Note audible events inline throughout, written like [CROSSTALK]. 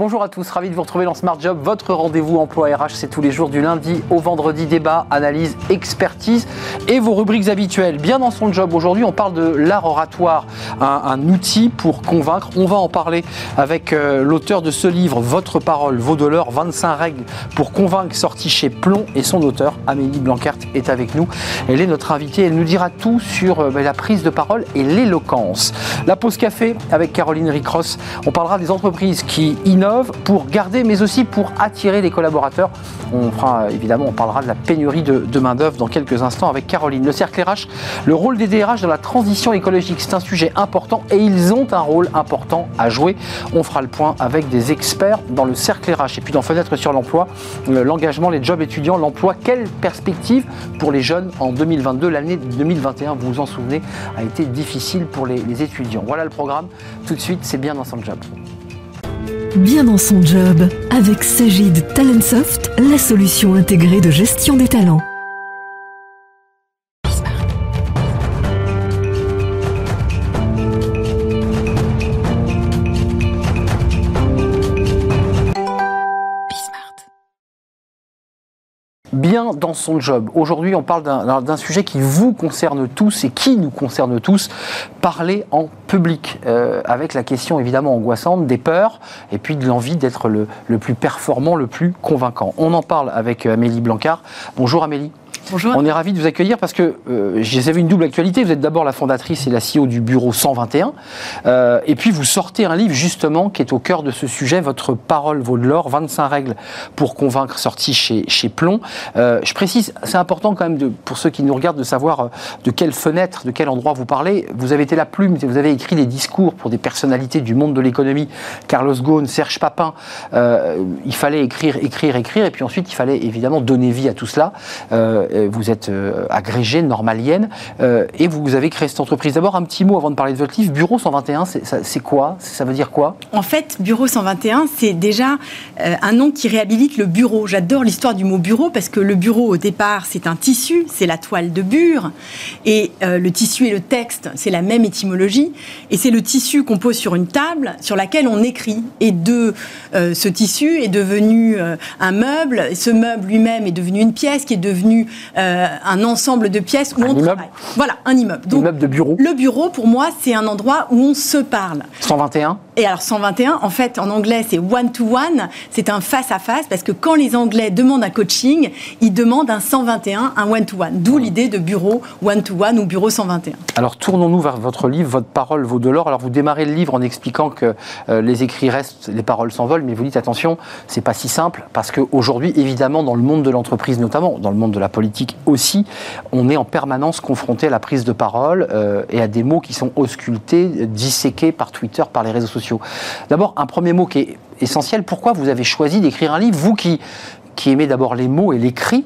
Bonjour à tous, ravi de vous retrouver dans Smart Job. Votre rendez-vous emploi RH, c'est tous les jours du lundi au vendredi. Débat, analyse, expertise et vos rubriques habituelles. Bien dans son job, aujourd'hui, on parle de l'art oratoire, un, outil pour convaincre. On va en parler avec euh, l'auteur de ce livre, Votre parole vaut de l'or, 25 règles pour convaincre, sorti chez Plomb. Et son auteur, Amélie Blanquert, est avec nous. Elle est notre invitée. Elle nous dira tout sur euh, ben, la prise de parole et l'éloquence. La pause café avec Caroline Ricross. On parlera des entreprises qui innovent pour garder, mais aussi pour attirer les collaborateurs. On fera évidemment, on parlera de la pénurie de, main-d'œuvre dans quelques instants avec Caroline. Le cercle RH, le rôle des DRH dans la transition écologique, c'est un sujet important et ils ont un rôle important à jouer. On fera le point avec des experts dans le cercle RH. Et puis dans Fenêtre sur l'emploi, euh, l'engagement, les jobs étudiants, l'emploi, quelle perspective pour les jeunes en 2022 L'année 2021, vous vous en souvenez, a été difficile pour les, étudiants. Voilà le programme. Tout de suite, c'est bien dans son job bien dans son job avec Sagid Talentsoft, la solution intégrée de gestion des talents. Dans son job. Aujourd'hui, on parle d'un sujet qui vous concerne tous et qui nous concerne tous, parler en public, euh, avec la question évidemment angoissante des peurs et puis de l'envie d'être le, le, plus performant, le plus convaincant. On en parle avec euh, Amélie Blancard. Bonjour Amélie. Bonjour. On est ravis de vous accueillir parce que euh, avez une double actualité. Vous êtes d'abord la fondatrice et la CEO du bureau 121. Euh, et puis vous sortez un livre justement qui est au cœur de ce sujet, Votre parole vaut de l'or, 25 règles pour convaincre, sorti chez, chez Plomb. Euh, je précise, c'est important quand même pour ceux qui nous regardent de savoir euh, de quelle fenêtre, de quel endroit vous parlez. Vous avez été la plume, vous avez écrit des discours pour des personnalités du monde de l'économie. Carlos Ghosn, Serge Papin. Il fallait écrire, écrire, écrire. Et puis ensuite, il fallait évidemment donner vie à tout cela. Euh, vous êtes euh, agrégée normalienne euh, et vous avez créé cette entreprise. D'abord, un petit mot avant de parler de votre livre. Bureau 121, c'est quoi? Ça veut dire quoi? En fait, Bureau 121, c'est déjà un nom qui réhabilite le bureau. J'adore l'histoire du mot bureau parce que le bureau, au départ, c'est un tissu, c'est la toile de bure. Et le tissu et le texte, c'est la même étymologie. Et c'est le tissu qu'on pose sur une table sur laquelle on écrit. Et de ce tissu est devenu un meuble. Ce meuble lui-même est devenu une pièce qui est devenue euh, un ensemble de pièces où un on immeuble. travaille. Voilà, un immeuble. Donc, immeuble de bureau. Le bureau, pour moi, c'est un endroit où on se parle. 121 Et alors 121, en fait, en anglais, c'est one-to-one, c'est un face-à-face, parce que quand les Anglais demandent un coaching, ils demandent un 121, un one-to-one. D'où l'idée de bureau one-to-one ou bureau 121. Alors tournons-nous vers votre livre, Votre parole vaut de l'or. Alors vous démarrez le livre en expliquant que euh, les écrits restent, les paroles s'envolent, mais vous dites attention, c'est pas si simple, parce qu'aujourd'hui, évidemment, dans le monde de l'entreprise notamment, dans le monde de la politique, aussi, on est en permanence confronté à la prise de parole euh, et à des mots qui sont auscultés, disséqués par Twitter, par les réseaux sociaux. D'abord, un premier mot qui est essentiel, pourquoi vous avez choisi d'écrire un livre, vous qui, aimez d'abord les mots et l'écrit,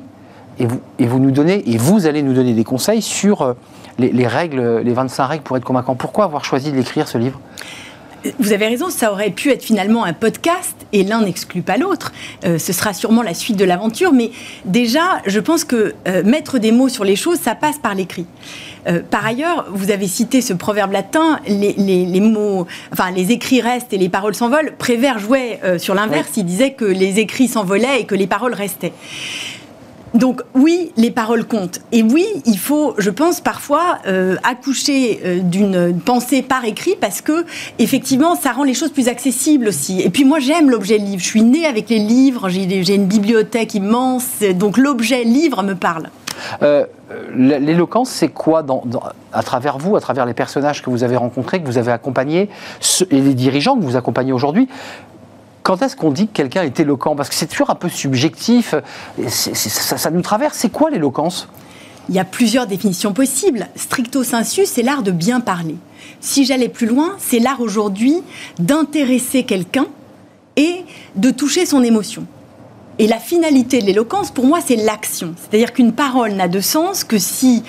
et vous, nous donnez, et vous allez nous donner des conseils sur euh, les, les règles, les 25 règles pour être convaincant. Pourquoi avoir choisi d'écrire ce livre? Vous avez raison, ça aurait pu être finalement un podcast et l'un n'exclut pas l'autre. Euh, ce sera sûrement la suite de l'aventure, mais déjà, je pense que euh, mettre des mots sur les choses, ça passe par l'écrit. Euh, par ailleurs, vous avez cité ce proverbe latin, les, mots, enfin les écrits restent et les paroles s'envolent. Prévert jouait sur l'inverse, il disait que les écrits s'envolaient et que les paroles restaient. Donc oui, les paroles comptent. Et oui, il faut, je pense, parfois euh, accoucher euh, d'une pensée par écrit parce que effectivement, ça rend les choses plus accessibles aussi. Et puis moi, j'aime l'objet livre. Je suis née avec les livres. J'ai une bibliothèque immense. Donc l'objet livre me parle. Euh, l'éloquence, c'est quoi à travers vous, à travers les personnages que vous avez rencontrés, que vous avez accompagnés, et les dirigeants que vous accompagnez aujourd'hui? Quand est-ce qu'on dit que quelqu'un est éloquent Parce que c'est toujours un peu subjectif, ça, nous traverse. C'est quoi l'éloquence il y a plusieurs définitions possibles. Stricto sensu, c'est l'art de bien parler. Si j'allais plus loin, c'est l'art aujourd'hui d'intéresser quelqu'un et de toucher son émotion. Et la finalité de l'éloquence, pour moi, c'est l'action. C'est-à-dire qu'une parole n'a de sens que si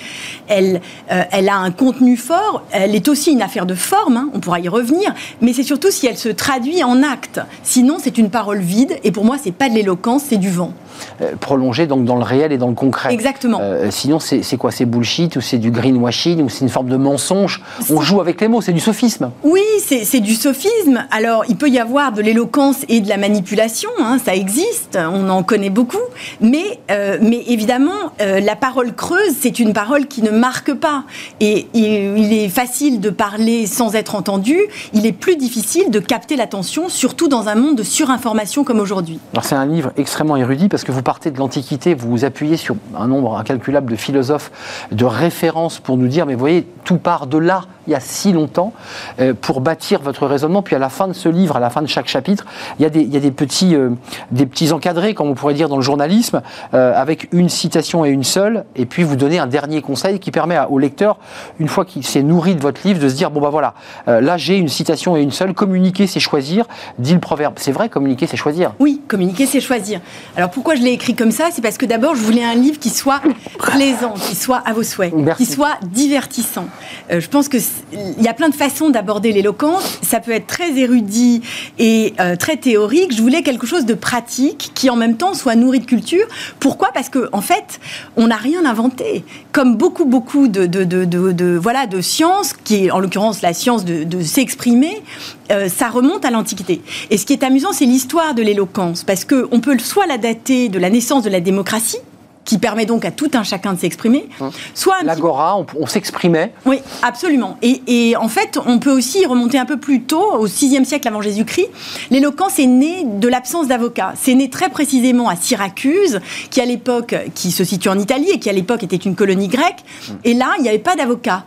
elle, euh, elle a un contenu fort. Elle est aussi une affaire de forme, hein, on pourra y revenir, mais c'est surtout si elle se traduit en acte. Sinon, c'est une parole vide, et pour moi, c'est pas de l'éloquence, c'est du vent. prolonger donc dans le réel et dans le concret. Exactement. sinon, c'est quoi? C'est bullshit ou c'est du greenwashing ou c'est une forme de mensonge? On joue avec les mots, c'est du sophisme. Oui, c'est du sophisme. Alors, il peut y avoir de l'éloquence et de la manipulation, hein, ça existe, on en connaît beaucoup, mais, mais évidemment, la parole creuse, c'est une parole qui ne marque pas. Et, il est facile de parler sans être entendu, il est plus difficile de capter l'attention, surtout dans un monde de surinformation comme aujourd'hui. Alors c'est un livre extrêmement érudit parce que vous partez de l'Antiquité, vous vous appuyez sur un nombre incalculable de philosophes, de références pour nous dire, mais vous voyez, tout part de là, il y a si longtemps, euh, pour bâtir votre raisonnement. Puis à la fin de ce livre, à la fin de chaque chapitre, il y a des, il y a des petits, euh, des petits encadrés, comme on pourrait dire dans le journalisme, euh, avec une citation et une seule, et puis vous donnez un dernier conseil qui permet au lecteur, une fois qu'il s'est nourri de votre livre, de se dire bon bah voilà, là j'ai une citation et une seule. Communiquer, c'est choisir, dit le proverbe. C'est vrai, communiquer, c'est choisir. Oui, communiquer, c'est choisir. Alors pourquoi je l'ai écrit comme ça? C'est parce que d'abord, je voulais un livre qui soit plaisant, qui soit à vos souhaits, qui soit divertissant. je pense que il y a plein de façons d'aborder l'éloquence. Ça peut être très érudit et euh, très théorique. Je voulais quelque chose de pratique qui, en même temps, soit nourri de culture. Pourquoi? Parce qu'en en fait, on n'a rien inventé. Comme beaucoup, beaucoup de, de, de, voilà, de sciences, qui est en l'occurrence la science de, s'exprimer, euh, ça remonte à l'Antiquité. Et ce qui est amusant, c'est l'histoire de l'éloquence. Parce qu'on peut soit la dater de la naissance de la démocratie, qui permet donc à tout un chacun de s'exprimer. Hum. Soit l'agora, on, s'exprimait. Oui, absolument. Et, en fait, on peut aussi remonter un peu plus tôt, au VIe siècle avant Jésus-Christ. L'éloquence est née de l'absence d'avocats. C'est né très précisément à Syracuse, qui à l'époque, qui se situe en Italie et qui à l'époque était une colonie grecque. Hum. Et là, il n'y avait pas d'avocats.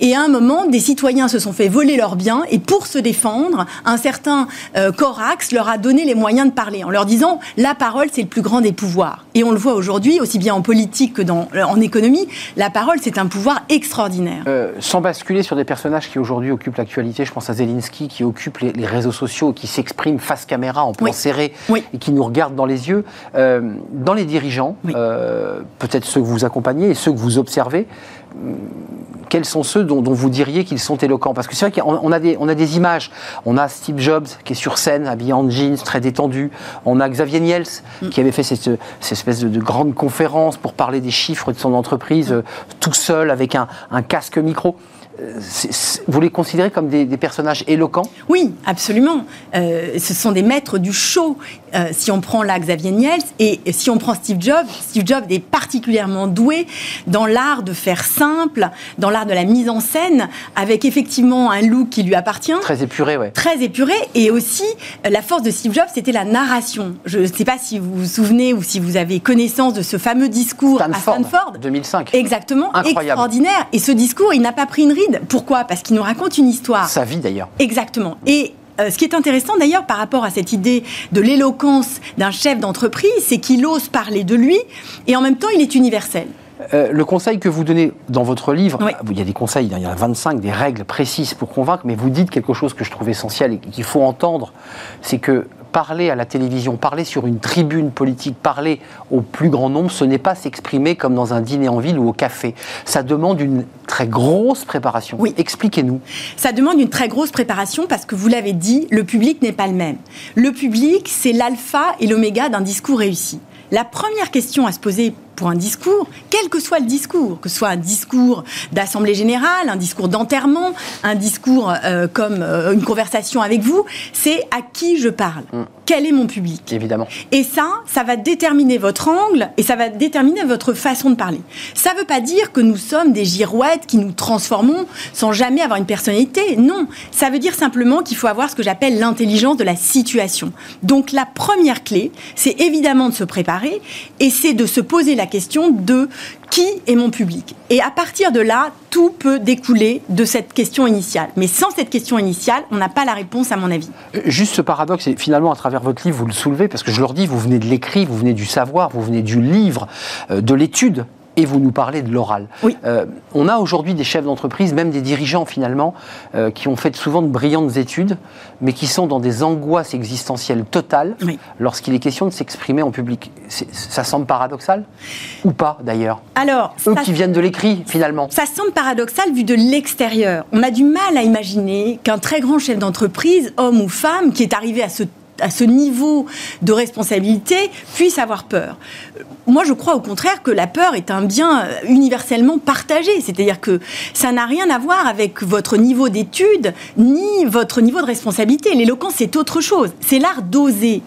Et à un moment, des citoyens se sont fait voler leurs biens et pour se défendre, un certain euh, Corax leur a donné les moyens de parler en leur disant la parole, c'est le plus grand des pouvoirs. Et on le voit aujourd'hui aussi bien en politique que dans, en économie, la parole, c'est un pouvoir extraordinaire. Euh, sans basculer sur des personnages qui aujourd'hui occupent l'actualité, je pense à Zelensky qui occupe les, réseaux sociaux, qui s'exprime face caméra en point serré et qui nous regarde dans les yeux. Euh, dans les dirigeants, euh, peut-être ceux que vous accompagnez et ceux que vous observez, quels sont ceux dont, vous diriez qu'ils sont éloquents? Parce que c'est vrai qu'on a des, on a des images. On a Steve Jobs qui est sur scène, habillé en jeans, très détendu. On a Xavier Niels mm. qui avait fait cette, espèce de, grande conférence pour parler des chiffres de son entreprise, euh, tout seul avec un, un casque micro vous les considérez comme des, personnages éloquents? Oui, absolument. Euh, ce sont des maîtres du show. Euh, si on prend là Xavier Niels et si on prend Steve Jobs, Steve Jobs est particulièrement doué dans l'art de faire simple, dans l'art de la mise en scène, avec effectivement un look qui lui appartient. Très épuré, ouais. Très épuré. Et aussi, euh, la force de Steve Jobs, c'était la narration. Je ne sais pas si vous vous souvenez ou si vous avez connaissance de ce fameux discours à Stanford. 2005. Exactement. Incroyable. Extraordinaire. Et ce discours, il n'a pas pris une ride pourquoi? Parce qu'il nous raconte une histoire. Sa vie d'ailleurs. Exactement. Et euh, ce qui est intéressant d'ailleurs par rapport à cette idée de l'éloquence d'un chef d'entreprise, c'est qu'il ose parler de lui et en même temps il est universel. Euh, le conseil que vous donnez dans votre livre, il y a des conseils, il y en a 25, des règles précises pour convaincre, mais vous dites quelque chose que je trouve essentiel et qu'il faut entendre, c'est que parler à la télévision, parler sur une tribune politique, parler au plus grand nombre, ce n'est pas s'exprimer comme dans un dîner en ville ou au café. Ça demande une très grosse préparation. Oui. Expliquez-nous. Ça demande une très grosse préparation parce que vous l'avez dit, le public n'est pas le même. Le public, c'est l'alpha et l'oméga d'un discours réussi. La première question à se poser pour un discours, quel que soit le discours, que ce soit un discours d'assemblée générale, un discours d'enterrement, un discours euh, comme euh, une conversation avec vous, c'est à qui je parle. Mm. Quel est mon public? Évidemment. Et ça, ça va déterminer votre angle et ça va déterminer votre façon de parler. Ça ne veut pas dire que nous sommes des girouettes qui nous transformons sans jamais avoir une personnalité. Non, ça veut dire simplement qu'il faut avoir ce que j'appelle l'intelligence de la situation. Donc la première clé, c'est évidemment de se préparer et c'est de se poser la question de qui est mon public Et à partir de là, tout peut découler de cette question initiale. Mais sans cette question initiale, on n'a pas la réponse, à mon avis. Juste ce paradoxe, et finalement, à travers votre livre, vous le soulevez, parce que je leur dis, vous venez de l'écrit, vous venez du savoir, vous venez du livre, euh, de l'étude et vous nous parlez de l'oral. Oui. Euh, on a aujourd'hui des chefs d'entreprise, même des dirigeants finalement, euh, qui ont fait souvent de brillantes études, mais qui sont dans des angoisses existentielles totales lorsqu'il est question de s'exprimer en public. Ça semble paradoxal Ou pas d'ailleurs? Alors, eux qui viennent de l'écrit finalement. Ça semble paradoxal vu de l'extérieur. On a du mal à imaginer qu'un très grand chef d'entreprise, homme ou femme, qui est arrivé à ce à ce niveau de responsabilité puisse avoir peur. Moi, je crois au contraire que la peur est un bien universellement partagé. C'est-à-dire que ça n'a rien à voir avec votre niveau d'études ni votre niveau de responsabilité. L'éloquence, c'est autre chose. C'est l'art d'oser.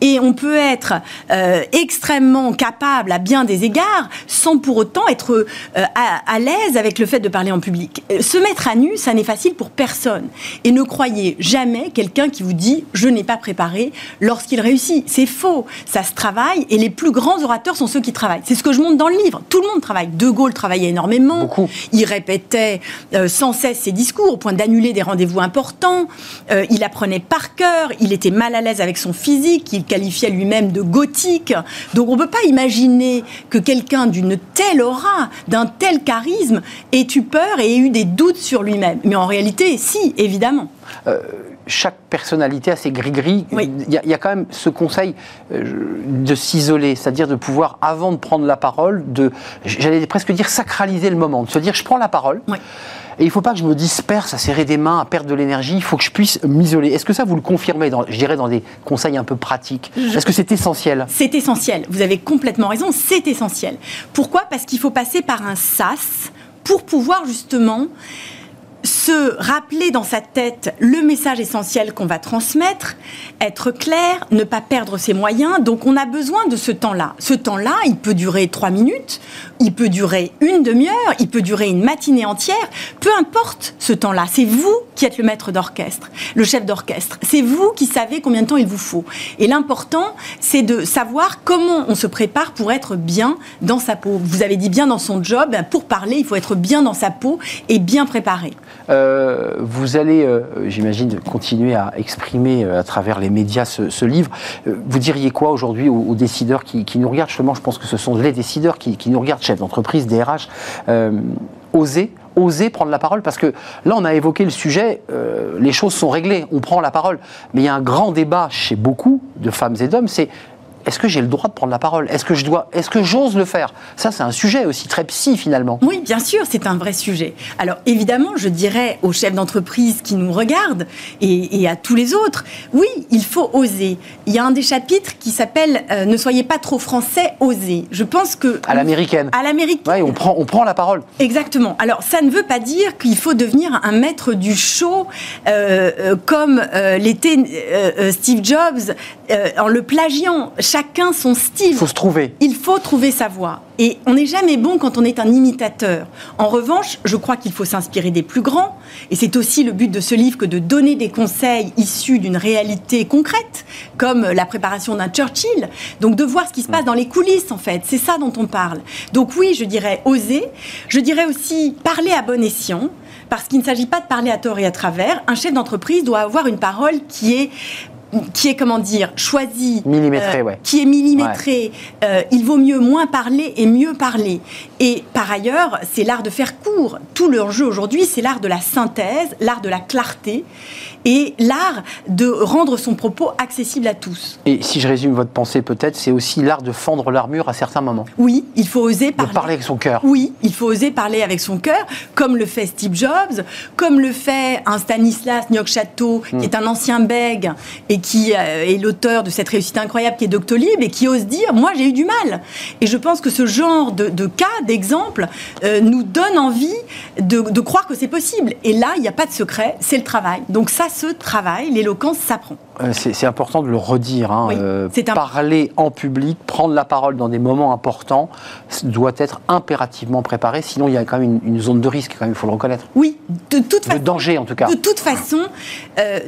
Et on peut être euh, extrêmement capable à bien des égards sans pour autant être euh, à, l'aise avec le fait de parler en public. Euh, se mettre à nu, ça n'est facile pour personne. Et ne croyez jamais quelqu'un qui vous dit je n'ai pas préparé lorsqu'il réussit. C'est faux. Ça se travaille et les plus grands orateurs sont ceux qui travaillent. C'est ce que je montre dans le livre. Tout le monde travaille. De Gaulle travaillait énormément. Beaucoup. Il répétait sans cesse ses discours au point d'annuler des rendez-vous importants. il apprenait par cœur. Il était mal à l'aise avec son physique. Il qualifiait lui-même de gothique. Donc on ne peut pas imaginer que quelqu'un d'une telle aura, d'un tel charisme, ait eu peur et ait eu des doutes sur lui-même. Mais en réalité, si, évidemment. Euh, chaque personnalité a ses gris-gris. Il, y a quand même ce conseil euh, de s'isoler, c'est-à-dire de pouvoir, avant de prendre la parole, de, j'allais presque dire sacraliser le moment, de se dire je prends la parole. Et il ne faut pas que je me disperse à serrer des mains, à perdre de l'énergie. Il faut que je puisse m'isoler. Est-ce que ça, vous le confirmez, dans, je dirais, dans des conseils un peu pratiques? Est-ce que c'est essentiel? C'est essentiel. Vous avez complètement raison. C'est essentiel. Pourquoi? Parce qu'il faut passer par un sas pour pouvoir justement se rappeler dans sa tête le message essentiel qu'on va transmettre, être clair, ne pas perdre ses moyens. Donc on a besoin de ce temps-là. Ce temps-là, il peut durer trois minutes, il peut durer une demi-heure, il peut durer une matinée entière. Peu importe ce temps-là, c'est vous qui êtes le maître d'orchestre, le chef d'orchestre. C'est vous qui savez combien de temps il vous faut. Et l'important, c'est de savoir comment on se prépare pour être bien dans sa peau. Vous avez dit bien dans son job, pour parler, il faut être bien dans sa peau et bien préparé. Euh, vous allez, euh, j'imagine, continuer à exprimer euh, à travers les médias ce, livre. vous diriez quoi aujourd'hui aux, décideurs qui, nous regardent? Je pense que ce sont les décideurs qui, nous regardent, chefs d'entreprise, DRH. oser oser prendre la parole Parce que là, on a évoqué le sujet, les choses sont réglées, on prend la parole. Mais il y a un grand débat chez beaucoup de femmes et d'hommes, c'est est-ce que j'ai le droit de prendre la parole? Est-ce que je dois Est-ce que j'ose le faire? Ça, c'est un sujet aussi très psy finalement. Oui, bien sûr, c'est un vrai sujet. Alors évidemment, je dirais aux chefs d'entreprise qui nous regardent et, à tous les autres, oui, il faut oser. Il y a un des chapitres qui s'appelle euh, Ne soyez pas trop français, osez. Je pense que à l'américaine. À l'américaine. Oui, on prend, on prend la parole. Exactement. Alors ça ne veut pas dire qu'il faut devenir un maître du show euh, euh, comme l'était Steve Jobs en le plagiant chacun son style. Il faut se trouver. Il faut trouver sa voix. Et on n'est jamais bon quand on est un imitateur. En revanche, je crois qu'il faut s'inspirer des plus grands. Et c'est aussi le but de ce livre que de donner des conseils issus d'une réalité concrète, comme la préparation d'un Churchill. Donc de voir ce qui se passe dans les coulisses, en fait. C'est ça dont on parle. Donc oui, je dirais oser. Je dirais aussi parler à bon escient parce qu'il ne s'agit pas de parler à tort et à travers. Un chef d'entreprise doit avoir une parole qui est qui est comment dire choisi, millimétré, euh, qui est millimétré. Euh, il vaut mieux moins parler et mieux parler. Et par ailleurs, c'est l'art de faire court. Tout l'enjeu aujourd'hui, c'est l'art de la synthèse, l'art de la clarté et l'art de rendre son propos accessible à tous. Et si je résume votre pensée, peut-être, c'est aussi l'art de fendre l'armure à certains moments. Oui, il faut oser parler. De parler avec son cœur. Oui, il faut oser parler avec son cœur, comme le fait Steve Jobs, comme le fait un Stanislas Nyok-Chateau, qui hmm. est un ancien bègue et qui euh, est l'auteur de cette réussite incroyable qui est Doctolib et qui ose dire Moi, j'ai eu du mal. Et je pense que ce genre de, cas, d'exemple, euh, nous donne envie de, de croire que c'est possible. Et là, il n'y a pas de secret, c'est le travail. Donc, ça, ce travail, l'éloquence s'apprend. Euh, c'est important de le redire. Hein. Parler en public, prendre la parole dans des moments importants, doit être impérativement préparé. Sinon, il y a quand même une, zone de risque, quand même, il faut le reconnaître. Oui, de toute façon. danger, en tout cas. De toute façon,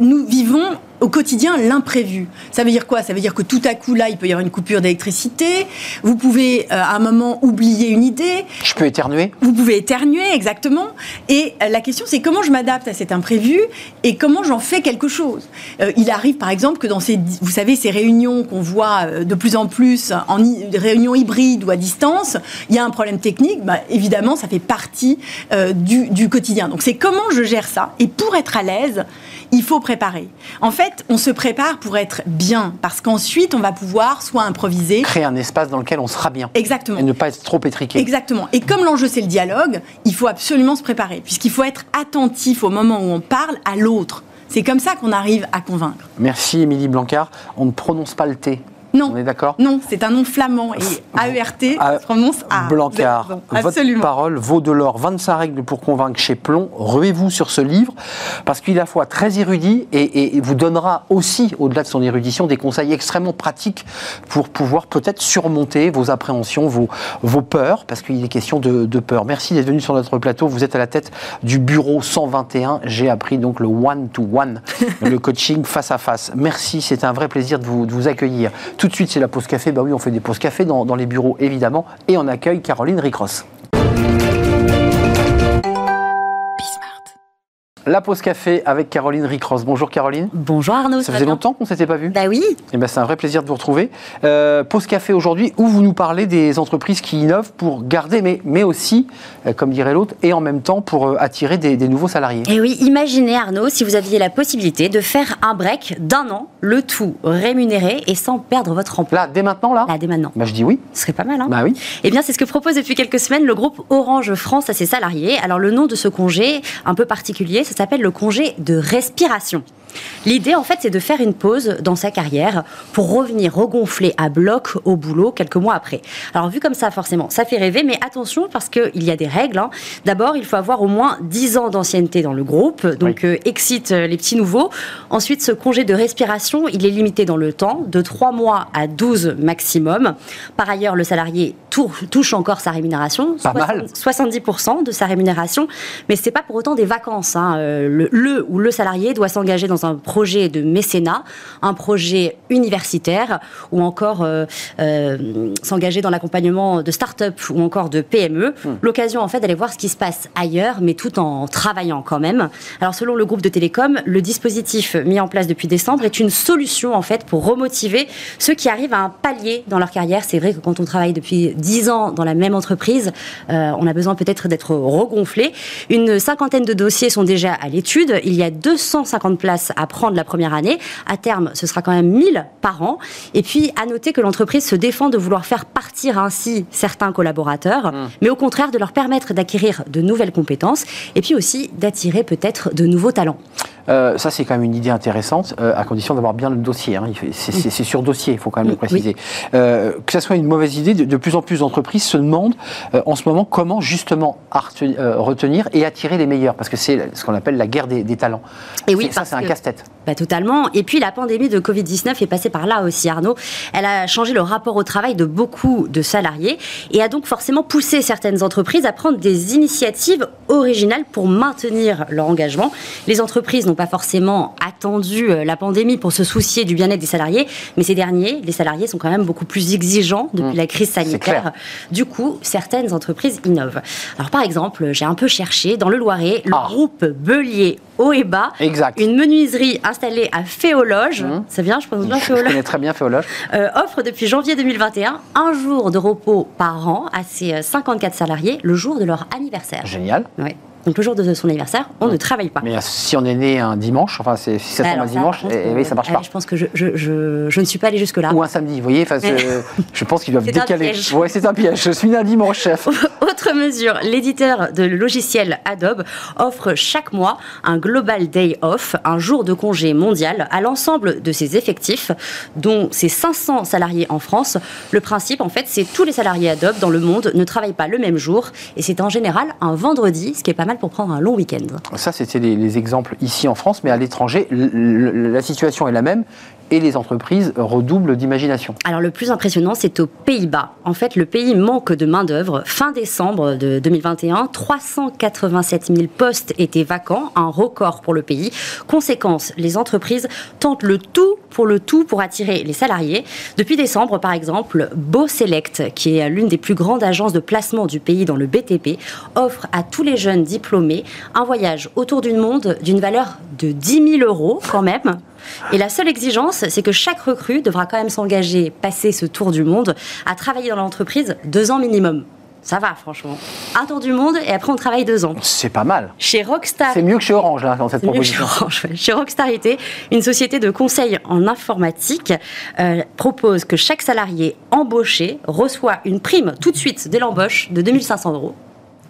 nous vivons au quotidien l'imprévu. Ça veut dire quoi? Ça veut dire que tout à coup, là, il peut y avoir une coupure d'électricité. Vous pouvez, euh, à un moment, oublier une idée. Je peux éternuer Vous pouvez éternuer, exactement. Et euh, la question, c'est comment je m'adapte à cet imprévu et comment j'en fais quelque chose? Euh, il arrive, par exemple, que dans ces, vous savez, ces réunions qu'on voit de plus en plus en réunions hybrides ou à distance, il y a un problème technique. Bah, évidemment, ça fait partie du, du quotidien. Donc, c'est comment je gère ça. Et pour être à l'aise, il faut préparer. En fait, on se prépare pour être bien, parce qu'ensuite, on va pouvoir soit improviser. Créer un espace dans lequel on sera bien. Exactement. Et ne pas être trop étriqué. Exactement. Et comme l'enjeu, c'est le dialogue, il faut absolument se préparer, puisqu'il faut être attentif au moment où on parle à l'autre. C'est comme ça qu'on arrive à convaincre. Merci Émilie Blancard. On ne prononce pas le T. Non. On est d'accord Non, c'est un nom flamand et AERT se prononce A. Blancard, votre parole vaut de l'or. 25 règles pour convaincre chez Plomb. Ruez-vous sur ce livre parce qu'il est à la fois très érudit et, et vous donnera aussi, au-delà de son érudition, des conseils extrêmement pratiques pour pouvoir peut-être surmonter vos appréhensions, vos, vos peurs, parce qu'il est question de, de peur. Merci d'être venu sur notre plateau. Vous êtes à la tête du bureau 121. J'ai appris donc le one-to-one, [LAUGHS] le coaching face à face. Merci, c'est un vrai plaisir de vous, de vous accueillir. Tout de suite, c'est la pause café. Bah oui, on fait des pauses café dans, les bureaux, évidemment. Et on accueille Caroline Ricross. La pause café avec Caroline Ricross. Bonjour Caroline. Bonjour Arnaud. Ça faisait longtemps qu'on ne s'était pas vu Bah oui. Eh ben, c'est un vrai plaisir de vous retrouver. Euh, pause café aujourd'hui où vous nous parlez des entreprises qui innovent pour garder, mais, mais aussi, euh, comme dirait l'autre, et en même temps pour euh, attirer des, des nouveaux salariés. Et oui, imaginez Arnaud si vous aviez la possibilité de faire un break d'un an, le tout rémunéré et sans perdre votre emploi. Là, dès maintenant, là Là, dès maintenant. bah, Je dis oui. Ce serait pas mal, hein Bah oui. Eh bien, c'est ce que propose depuis quelques semaines le groupe Orange France à ses salariés. Alors, le nom de ce congé, un peu particulier, ça s'appelle le congé de respiration. L'idée, en fait, c'est de faire une pause dans sa carrière pour revenir regonfler à bloc au boulot quelques mois après. Alors, vu comme ça, forcément, ça fait rêver, mais attention parce qu'il y a des règles. hein. D'abord, il faut avoir au moins 10 ans d'ancienneté dans le groupe, donc euh, excite euh, les petits nouveaux. Ensuite, ce congé de respiration, il est limité dans le temps, de 3 mois à 12 maximum. Par ailleurs, le salarié tou- touche encore sa rémunération, Pas mal. 70% de sa rémunération, mais c'est pas pour autant des vacances. hein. Euh, Le, le ou le salarié doit s'engager dans un projet de mécénat, un projet universitaire, ou encore euh, euh, s'engager dans l'accompagnement de start-up ou encore de PME. L'occasion en fait d'aller voir ce qui se passe ailleurs, mais tout en travaillant quand même. Alors selon le groupe de Télécom, le dispositif mis en place depuis décembre est une solution en fait pour remotiver ceux qui arrivent à un palier dans leur carrière. C'est vrai que quand on travaille depuis 10 ans dans la même entreprise, euh, on a besoin peut-être d'être regonflé. Une cinquantaine de dossiers sont déjà à l'étude. Il y a 250 places à prendre la première année. À terme, ce sera quand même 1000 par an. Et puis, à noter que l'entreprise se défend de vouloir faire partir ainsi certains collaborateurs, mais au contraire de leur permettre d'acquérir de nouvelles compétences et puis aussi d'attirer peut-être de nouveaux talents. Euh, ça, c'est quand même une idée intéressante, euh, à condition d'avoir bien le dossier. hein. C'est sur dossier, il faut quand même le Oui. préciser. Euh, que ça soit une mauvaise idée, de, de plus en plus d'entreprises se demandent en ce moment comment justement retenir et attirer les meilleurs, parce que c'est ce qu'on appelle la guerre des, des talents. Et oui, ça, c'est un casse-tête. Bah, totalement. Et puis la pandémie de Covid-19 est passée par là aussi, Arnaud. Elle a changé le rapport au travail de beaucoup de salariés et a donc forcément poussé certaines entreprises à prendre des initiatives originales pour maintenir leur engagement. Les entreprises n'ont pas forcément attendu euh, la pandémie pour se soucier du bien-être des salariés, mais ces derniers, les salariés, sont quand même beaucoup plus exigeants depuis Mmh. la crise sanitaire. Du coup, certaines entreprises innovent. Alors par exemple, j'ai un peu cherché dans le Loiret, le Ah. groupe Belier Haut et Bas Exact. une menuiserie installée à Féologe, c'est bien, je pense bien Mmh. Je Féologe, connais très bien Féologe. [LAUGHS] euh, offre depuis janvier 2021 un jour de repos par an à ses euh, 54 salariés le jour de leur anniversaire. Génial. Ouais. Donc le jour de son anniversaire, on ne travaille pas. Mais euh, si on est né un dimanche, enfin, c'est- si ça tombe un dimanche, par contre, eh, oui, ça marche pas. Je pense que je, je, je, je ne suis pas allée jusque-là. Ou un samedi, vous voyez, [LAUGHS] je pense qu'ils doivent décaler. Ouais, c'est un piège. Je suis né un dimanche, chef. [LAUGHS] Autre mesure, l'éditeur de logiciel Adobe offre chaque mois un Global Day Off, un jour de congé mondial à l'ensemble de ses effectifs, dont ses 500 salariés en France. Le principe, en fait, c'est tous les salariés Adobe dans le monde ne travaillent pas le même jour et c'est en général un vendredi, ce qui est pas mal pour prendre un long week-end. Ça, c'était les, les exemples ici en France, mais à l'étranger, la situation est la même et les entreprises redoublent d'imagination. Alors le plus impressionnant, c'est aux Pays-Bas. En fait, le pays manque de main-d'œuvre. Fin décembre de 2021, 387 000 postes étaient vacants, un record pour le pays. Conséquence, les entreprises tentent le tout pour le tout pour attirer les salariés. Depuis décembre, par exemple, Beau Select, qui est l'une des plus grandes agences de placement du pays dans le BTP, offre à tous les jeunes diplômés un voyage autour du monde d'une valeur de 10 000 euros quand même. Et la seule exigence, c'est que chaque recrue devra quand même s'engager, passer ce tour du monde, à travailler dans l'entreprise deux ans minimum. Ça va, franchement. Un tour du monde et après on travaille deux ans. C'est pas mal. Chez Rockstar. C'est mieux que chez Orange, là, dans cette mieux que chez proposition. Orange, ouais. Chez Rockstarité, une société de conseil en informatique euh, propose que chaque salarié embauché reçoit une prime tout de suite dès l'embauche de 2500 euros.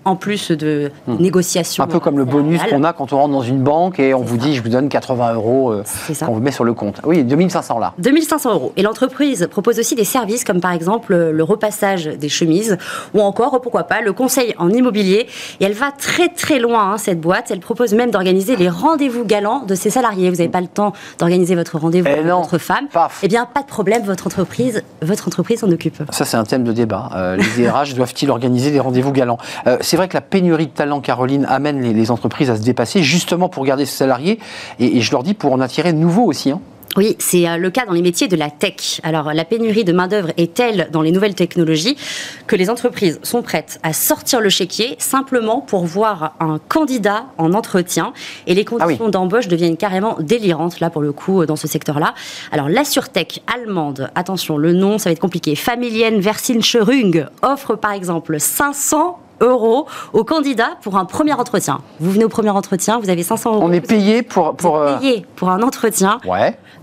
En plus de hmm. négociations. Un peu comme le bonus qu'on a quand on rentre dans une banque et on vous dit je vous donne 80 euros euh, qu'on vous met sur le compte. Oui, 2500 là. 2500 euros. Et l'entreprise propose aussi des services comme par exemple le repassage des chemises ou encore, pourquoi pas, le conseil en immobilier. Et elle va très très loin, hein, cette boîte. Elle propose même d'organiser les rendez-vous galants de ses salariés. Vous n'avez pas le temps d'organiser votre rendez-vous eh avec votre femme. Eh bien, pas de problème, votre entreprise, votre entreprise s'en occupe. Ça, c'est un thème de débat. Euh, les [LAUGHS] DRH doivent-ils organiser des rendez-vous galants? Euh, C'est vrai que la pénurie de talent, Caroline, amène les, entreprises à se dépasser justement pour garder ses salariés. Et, et je leur dis pour en attirer de nouveaux aussi. Hein. Oui, c'est euh, le cas dans les métiers de la tech. Alors, la pénurie de main-d'œuvre est telle dans les nouvelles technologies que les entreprises sont prêtes à sortir le chéquier simplement pour voir un candidat en entretien. Et les conditions ah d'embauche deviennent carrément délirantes, là, pour le coup, dans ce secteur-là. Alors, la Surtech allemande, attention, le nom, ça va être compliqué. Familien Versincherung offre, par exemple, 500 euros aux candidats pour un premier entretien. Vous venez au premier entretien, vous avez 500 euros. On est payé pour... pour payé pour un entretien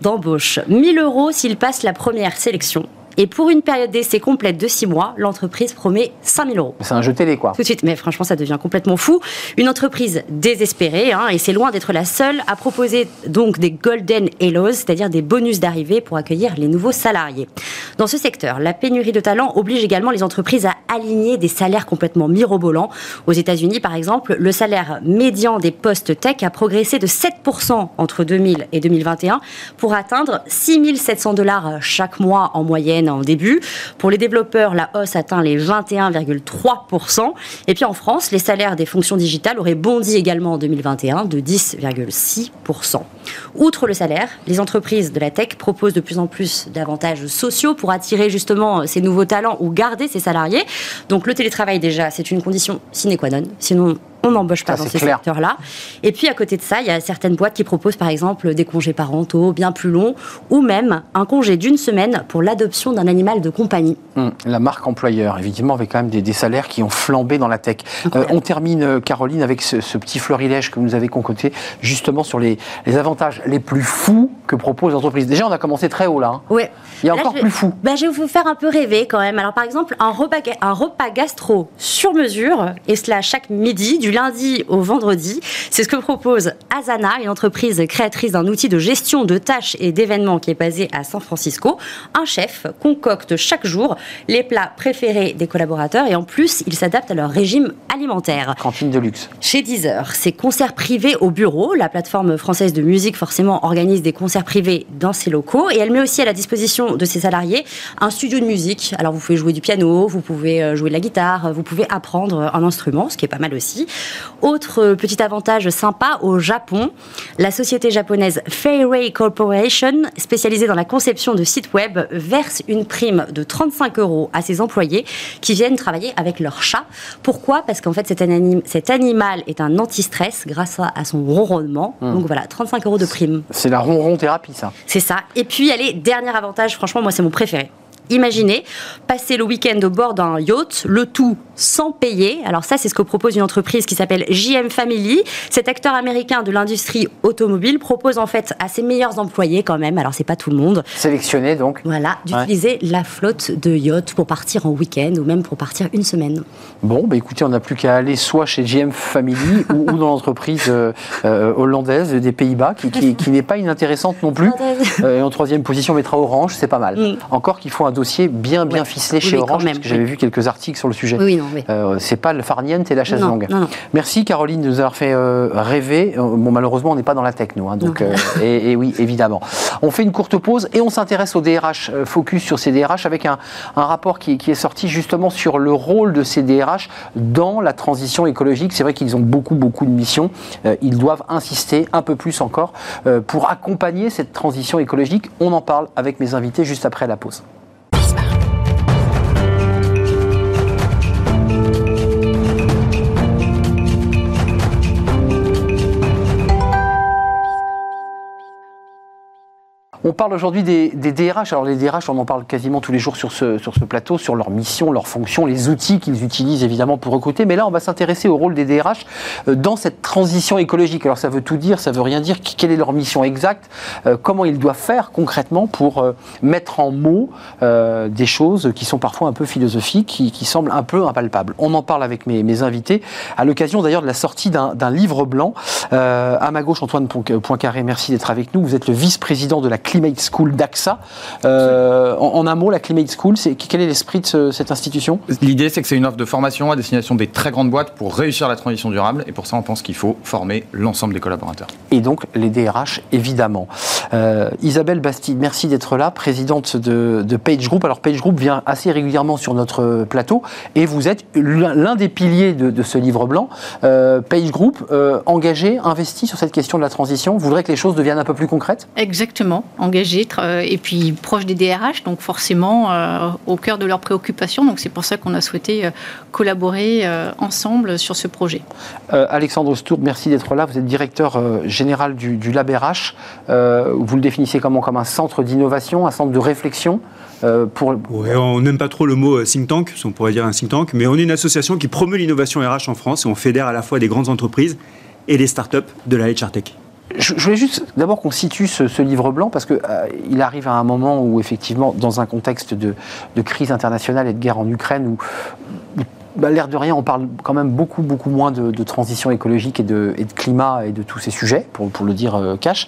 d'embauche. 1000 euros s'il passe la première sélection. Et pour une période d'essai complète de 6 mois, l'entreprise promet 5000 euros. C'est un jeu télé, quoi. Tout de suite, mais franchement, ça devient complètement fou. Une entreprise désespérée, hein, et c'est loin d'être la seule à proposer donc des Golden Hellos, c'est-à-dire des bonus d'arrivée pour accueillir les nouveaux salariés. Dans ce secteur, la pénurie de talents oblige également les entreprises à aligner des salaires complètement mirobolants. Aux États-Unis, par exemple, le salaire médian des postes tech a progressé de 7% entre 2000 et 2021 pour atteindre 6700 dollars chaque mois en moyenne en début. Pour les développeurs, la hausse atteint les 21,3%. Et puis en France, les salaires des fonctions digitales auraient bondi également en 2021 de 10,6%. Outre le salaire, les entreprises de la tech proposent de plus en plus d'avantages sociaux pour attirer justement ces nouveaux talents ou garder ces salariés. Donc le télétravail déjà, c'est une condition sine qua non. Sinon, on n'embauche pas dans ce secteur-là. Et puis à côté de ça, il y a certaines boîtes qui proposent par exemple des congés parentaux bien plus longs ou même un congé d'une semaine pour l'adoption d'un animal de compagnie. Hum, la marque employeur, évidemment, avec quand même des, salaires qui ont flambé dans la tech. Euh, on termine, euh, Caroline, avec ce, petit florilège que vous nous avez concocté justement sur les, avantages les plus fous que propose l'entreprise. Déjà, on a commencé très haut là. Hein. Oui. Il y a encore plus fou. Ben, je vais vous faire un peu rêver quand même. Alors par exemple, un repas, un repas gastro sur mesure, et cela chaque midi, du lundi au vendredi. C'est ce que propose Asana, une entreprise créatrice d'un outil de gestion de tâches et d'événements qui est basé à San Francisco. Un chef concocte chaque jour les plats préférés des collaborateurs et en plus, il s'adapte à leur régime alimentaire. Cantine de luxe. Chez Deezer, c'est concerts privés au bureau. La plateforme française de musique, forcément, organise des concerts privés dans ses locaux et elle met aussi à la disposition de ses salariés un studio de musique. Alors, vous pouvez jouer du piano, vous pouvez euh, jouer de la guitare, vous pouvez apprendre un instrument, ce qui est pas mal aussi. Autre petit avantage sympa au Japon, la société japonaise Feiray Corporation, spécialisée dans la conception de sites web, verse une prime de 35 euros à ses employés qui viennent travailler avec leur chat. Pourquoi? Parce qu'en fait, cet, cet, animal est un anti-stress grâce à, son ronronnement. Hmm. Donc voilà, 35 euros de prime. C'est la ronron thérapie, ça. C'est ça. Et puis, allez, dernier avantage, franchement, moi, c'est mon préféré. Imaginez passer le week-end au bord d'un yacht, le tout sans payer. Alors ça, c'est ce que propose une entreprise qui s'appelle JM Family. Cet acteur américain de l'industrie automobile propose en fait à ses meilleurs employés quand même, alors c'est pas tout le monde. Sélectionné donc. Voilà, d'utiliser la flotte de yachts pour partir en week-end ou même pour partir une semaine. Bon, bah écoutez, on n'a plus qu'à aller soit chez JM Family [LAUGHS] ou, dans l'entreprise euh, euh, hollandaise des Pays-Bas, qui, n'est pas inintéressante non plus. Euh, en troisième position, on mettra Orange, c'est pas mal. Mm. Encore qu'il faut un dossier bien bien ficelé chez Orange, parce que j'avais vu quelques articles sur le sujet. Oui, non, oui. Euh, c'est pas le farniente et la chaise longue. Merci Caroline de nous avoir fait euh, rêver. Euh, bon, malheureusement, on n'est pas dans la techno, hein, donc et, oui, évidemment. On fait une courte pause et on s'intéresse au DRH, focus sur ces DRH avec un, rapport qui, qui, est sorti justement sur le rôle de ces DRH dans la transition écologique. C'est vrai qu'ils ont beaucoup beaucoup de missions. ils doivent insister un peu plus encore pour accompagner cette transition écologique. On en parle avec mes invités juste après la pause. On parle aujourd'hui des, DRH. Alors les DRH, on en parle quasiment tous les jours sur ce, plateau, sur leur mission, leurs fonctions, les outils qu'ils utilisent évidemment pour recruter. Mais là, on va s'intéresser au rôle des DRH euh, dans cette transition écologique. Alors ça veut tout dire, ça veut rien dire. Quelle est leur mission exacte? Euh, Comment ils doivent faire concrètement pour euh, mettre en mots des choses qui sont parfois un peu philosophiques, qui, semblent un peu impalpables? On en parle avec mes, invités à l'occasion d'ailleurs de la sortie d'un livre blanc. à ma gauche, Antoine Poincaré, merci d'être avec nous. Vous êtes le vice-président de la Climate School d'AXA. Euh, en, un mot, la Climate School, c'est, quel est l'esprit de cette institution? L'idée, c'est que c'est une offre de formation à destination des très grandes boîtes pour réussir la transition durable. Et pour ça, on pense qu'il faut former l'ensemble des collaborateurs. Et donc, les DRH, évidemment. Euh, Isabelle Bastide, merci d'être là, présidente de, Page Group. Alors, Page Group vient assez régulièrement sur notre plateau et vous êtes l'un des piliers de, ce livre blanc. Euh, Page Group, engagé, investi sur cette question de la transition, voudrait que les choses deviennent un peu plus concrètes? Exactement, engagé et puis proche des DRH, donc forcément euh, au cœur de leurs préoccupations. Donc c'est pour ça qu'on a souhaité euh, collaborer euh, ensemble sur ce projet. Alexandre Stour, merci d'être là. Vous êtes directeur général du, du Lab RH. vous le définissez comment Comme un centre d'innovation, un centre de réflexion pour... on n'aime pas trop le mot think tank, on pourrait dire un think tank, mais on est une association qui promeut l'innovation RH en France et on fédère à la fois des grandes entreprises et des startups de la HR Tech. Je, voulais juste d'abord qu'on situe ce, livre blanc parce qu'il euh, arrive à un moment où effectivement, dans un contexte de, crise internationale et de guerre en Ukraine, où bah, l'air de rien, on parle quand même beaucoup, beaucoup moins de, transition écologique et de, climat et de tous ces sujets, pour, le dire euh, cash.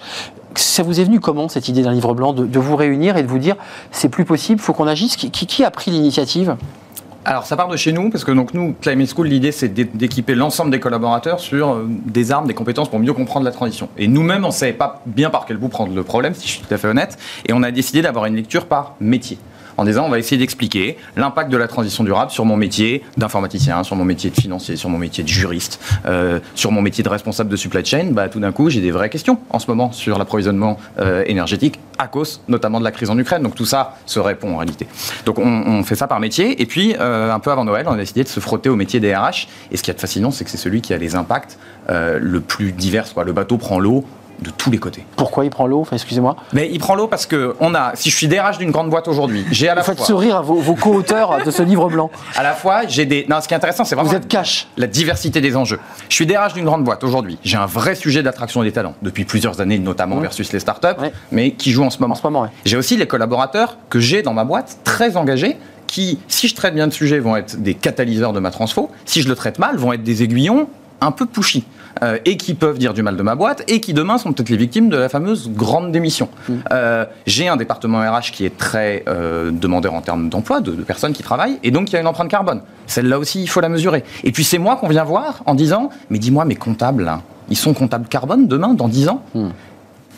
Ça vous est venu comment cette idée d'un livre blanc, de, vous réunir et de vous dire c'est plus possible, faut qu'on agisse? Qui a pris l'initiative? Alors ça part de chez nous, parce que donc nous, Climate School, l'idée c'est d'équiper l'ensemble des collaborateurs sur euh, des armes, des compétences pour mieux comprendre la transition. Et nous-mêmes, on ne savait pas bien par quel bout prendre le problème, si je suis tout à fait honnête, et on a décidé d'avoir une lecture par métier en disant on va essayer d'expliquer l'impact de la transition durable sur mon métier d'informaticien, sur mon métier de financier, sur mon métier de juriste, euh, sur mon métier de responsable de supply chain. Bah, tout d'un coup, j'ai des vraies questions en ce moment sur l'approvisionnement euh, énergétique à cause notamment de la crise en Ukraine. Donc tout ça se répond en réalité. Donc on, fait ça par métier. Et puis, euh, un peu avant Noël, on a décidé de se frotter au métier des RH. Et ce qui est fascinant, c'est que c'est celui qui a les impacts le plus divers. Le bateau prend l'eau de tous les côtés. Pourquoi il prend l'eau enfin, Excusez-moi. Mais il prend l'eau parce que on a, si je suis DRH d'une grande boîte aujourd'hui, j'ai à la Vous faites sourire vos, vos co-auteurs de ce livre blanc. [LAUGHS] À la fois, j'ai des. Non, ce qui est intéressant, c'est vraiment. Vous êtes cash. La diversité des enjeux. Je suis DRH d'une grande boîte aujourd'hui. J'ai un vrai sujet d'attraction des talents depuis plusieurs années, notamment versus les startups, mais qui joue en ce moment. En ce moment, J'ai aussi les collaborateurs que j'ai dans ma boîte, très engagés, qui, si je traite bien le sujet, vont être des catalyseurs de ma transfo. Si je le traite mal, vont être des aiguillons un peu pushy. Euh, et qui peuvent dire du mal de ma boîte et qui demain sont peut-être les victimes de la fameuse grande démission. Mm. Euh, j'ai un département RH qui est très euh, demandeur en termes d'emploi, de, personnes qui travaillent, et donc il y a une empreinte carbone. Celle-là aussi, il faut la mesurer. Et puis c'est moi qu'on vient voir en disant, mais dis-moi, mes comptables, ils sont comptables carbone demain, dans 10 ans? Mm.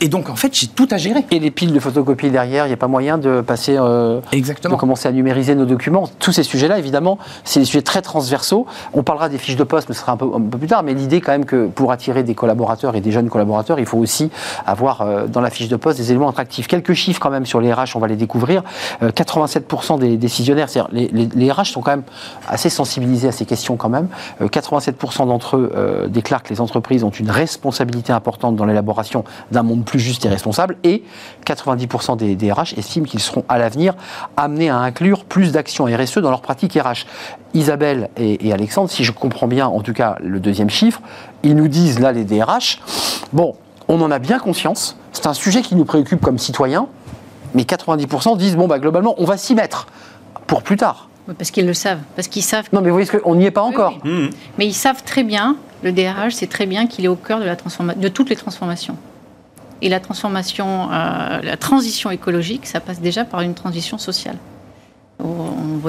Et donc, en fait, j'ai tout à gérer. Et les piles de photocopie derrière, il n'y a pas moyen de passer. Euh, Exactement. De commencer à numériser nos documents. Tous ces sujets-là, évidemment, c'est des sujets très transversaux. On parlera des fiches de poste, mais ce sera un peu, un peu plus tard. Mais l'idée, quand même, que pour attirer des collaborateurs et des jeunes collaborateurs, il faut aussi avoir euh, dans la fiche de poste des éléments attractifs. Quelques chiffres, quand même, sur les RH, on va les découvrir. 87% euh, des décisionnaires, c'est-à-dire les, les, les, RH sont quand même assez sensibilisés à ces questions, quand même. 87% d'entre eux déclarent que les entreprises ont une responsabilité importante dans l'élaboration d'un monde plus juste et responsable et 90% des, DRH estiment qu'ils seront à l'avenir amenés à inclure plus d'actions RSE dans leur pratique RH. Isabelle et, Alexandre, si je comprends bien en tout cas le deuxième chiffre, ils nous disent là les DRH, bon, on en a bien conscience, c'est un sujet qui nous préoccupe comme citoyens, mais 90% disent bon bah globalement on va s'y mettre pour plus tard. parce qu'ils le savent, parce qu'ils savent. Non, mais vous voyez qu'on n'y est pas encore. Mmh. Mais ils savent très bien, le DRH sait très bien qu'il est au cœur de, la de toutes les transformations. Et la transformation, euh, la transition écologique, ça passe déjà par une transition sociale.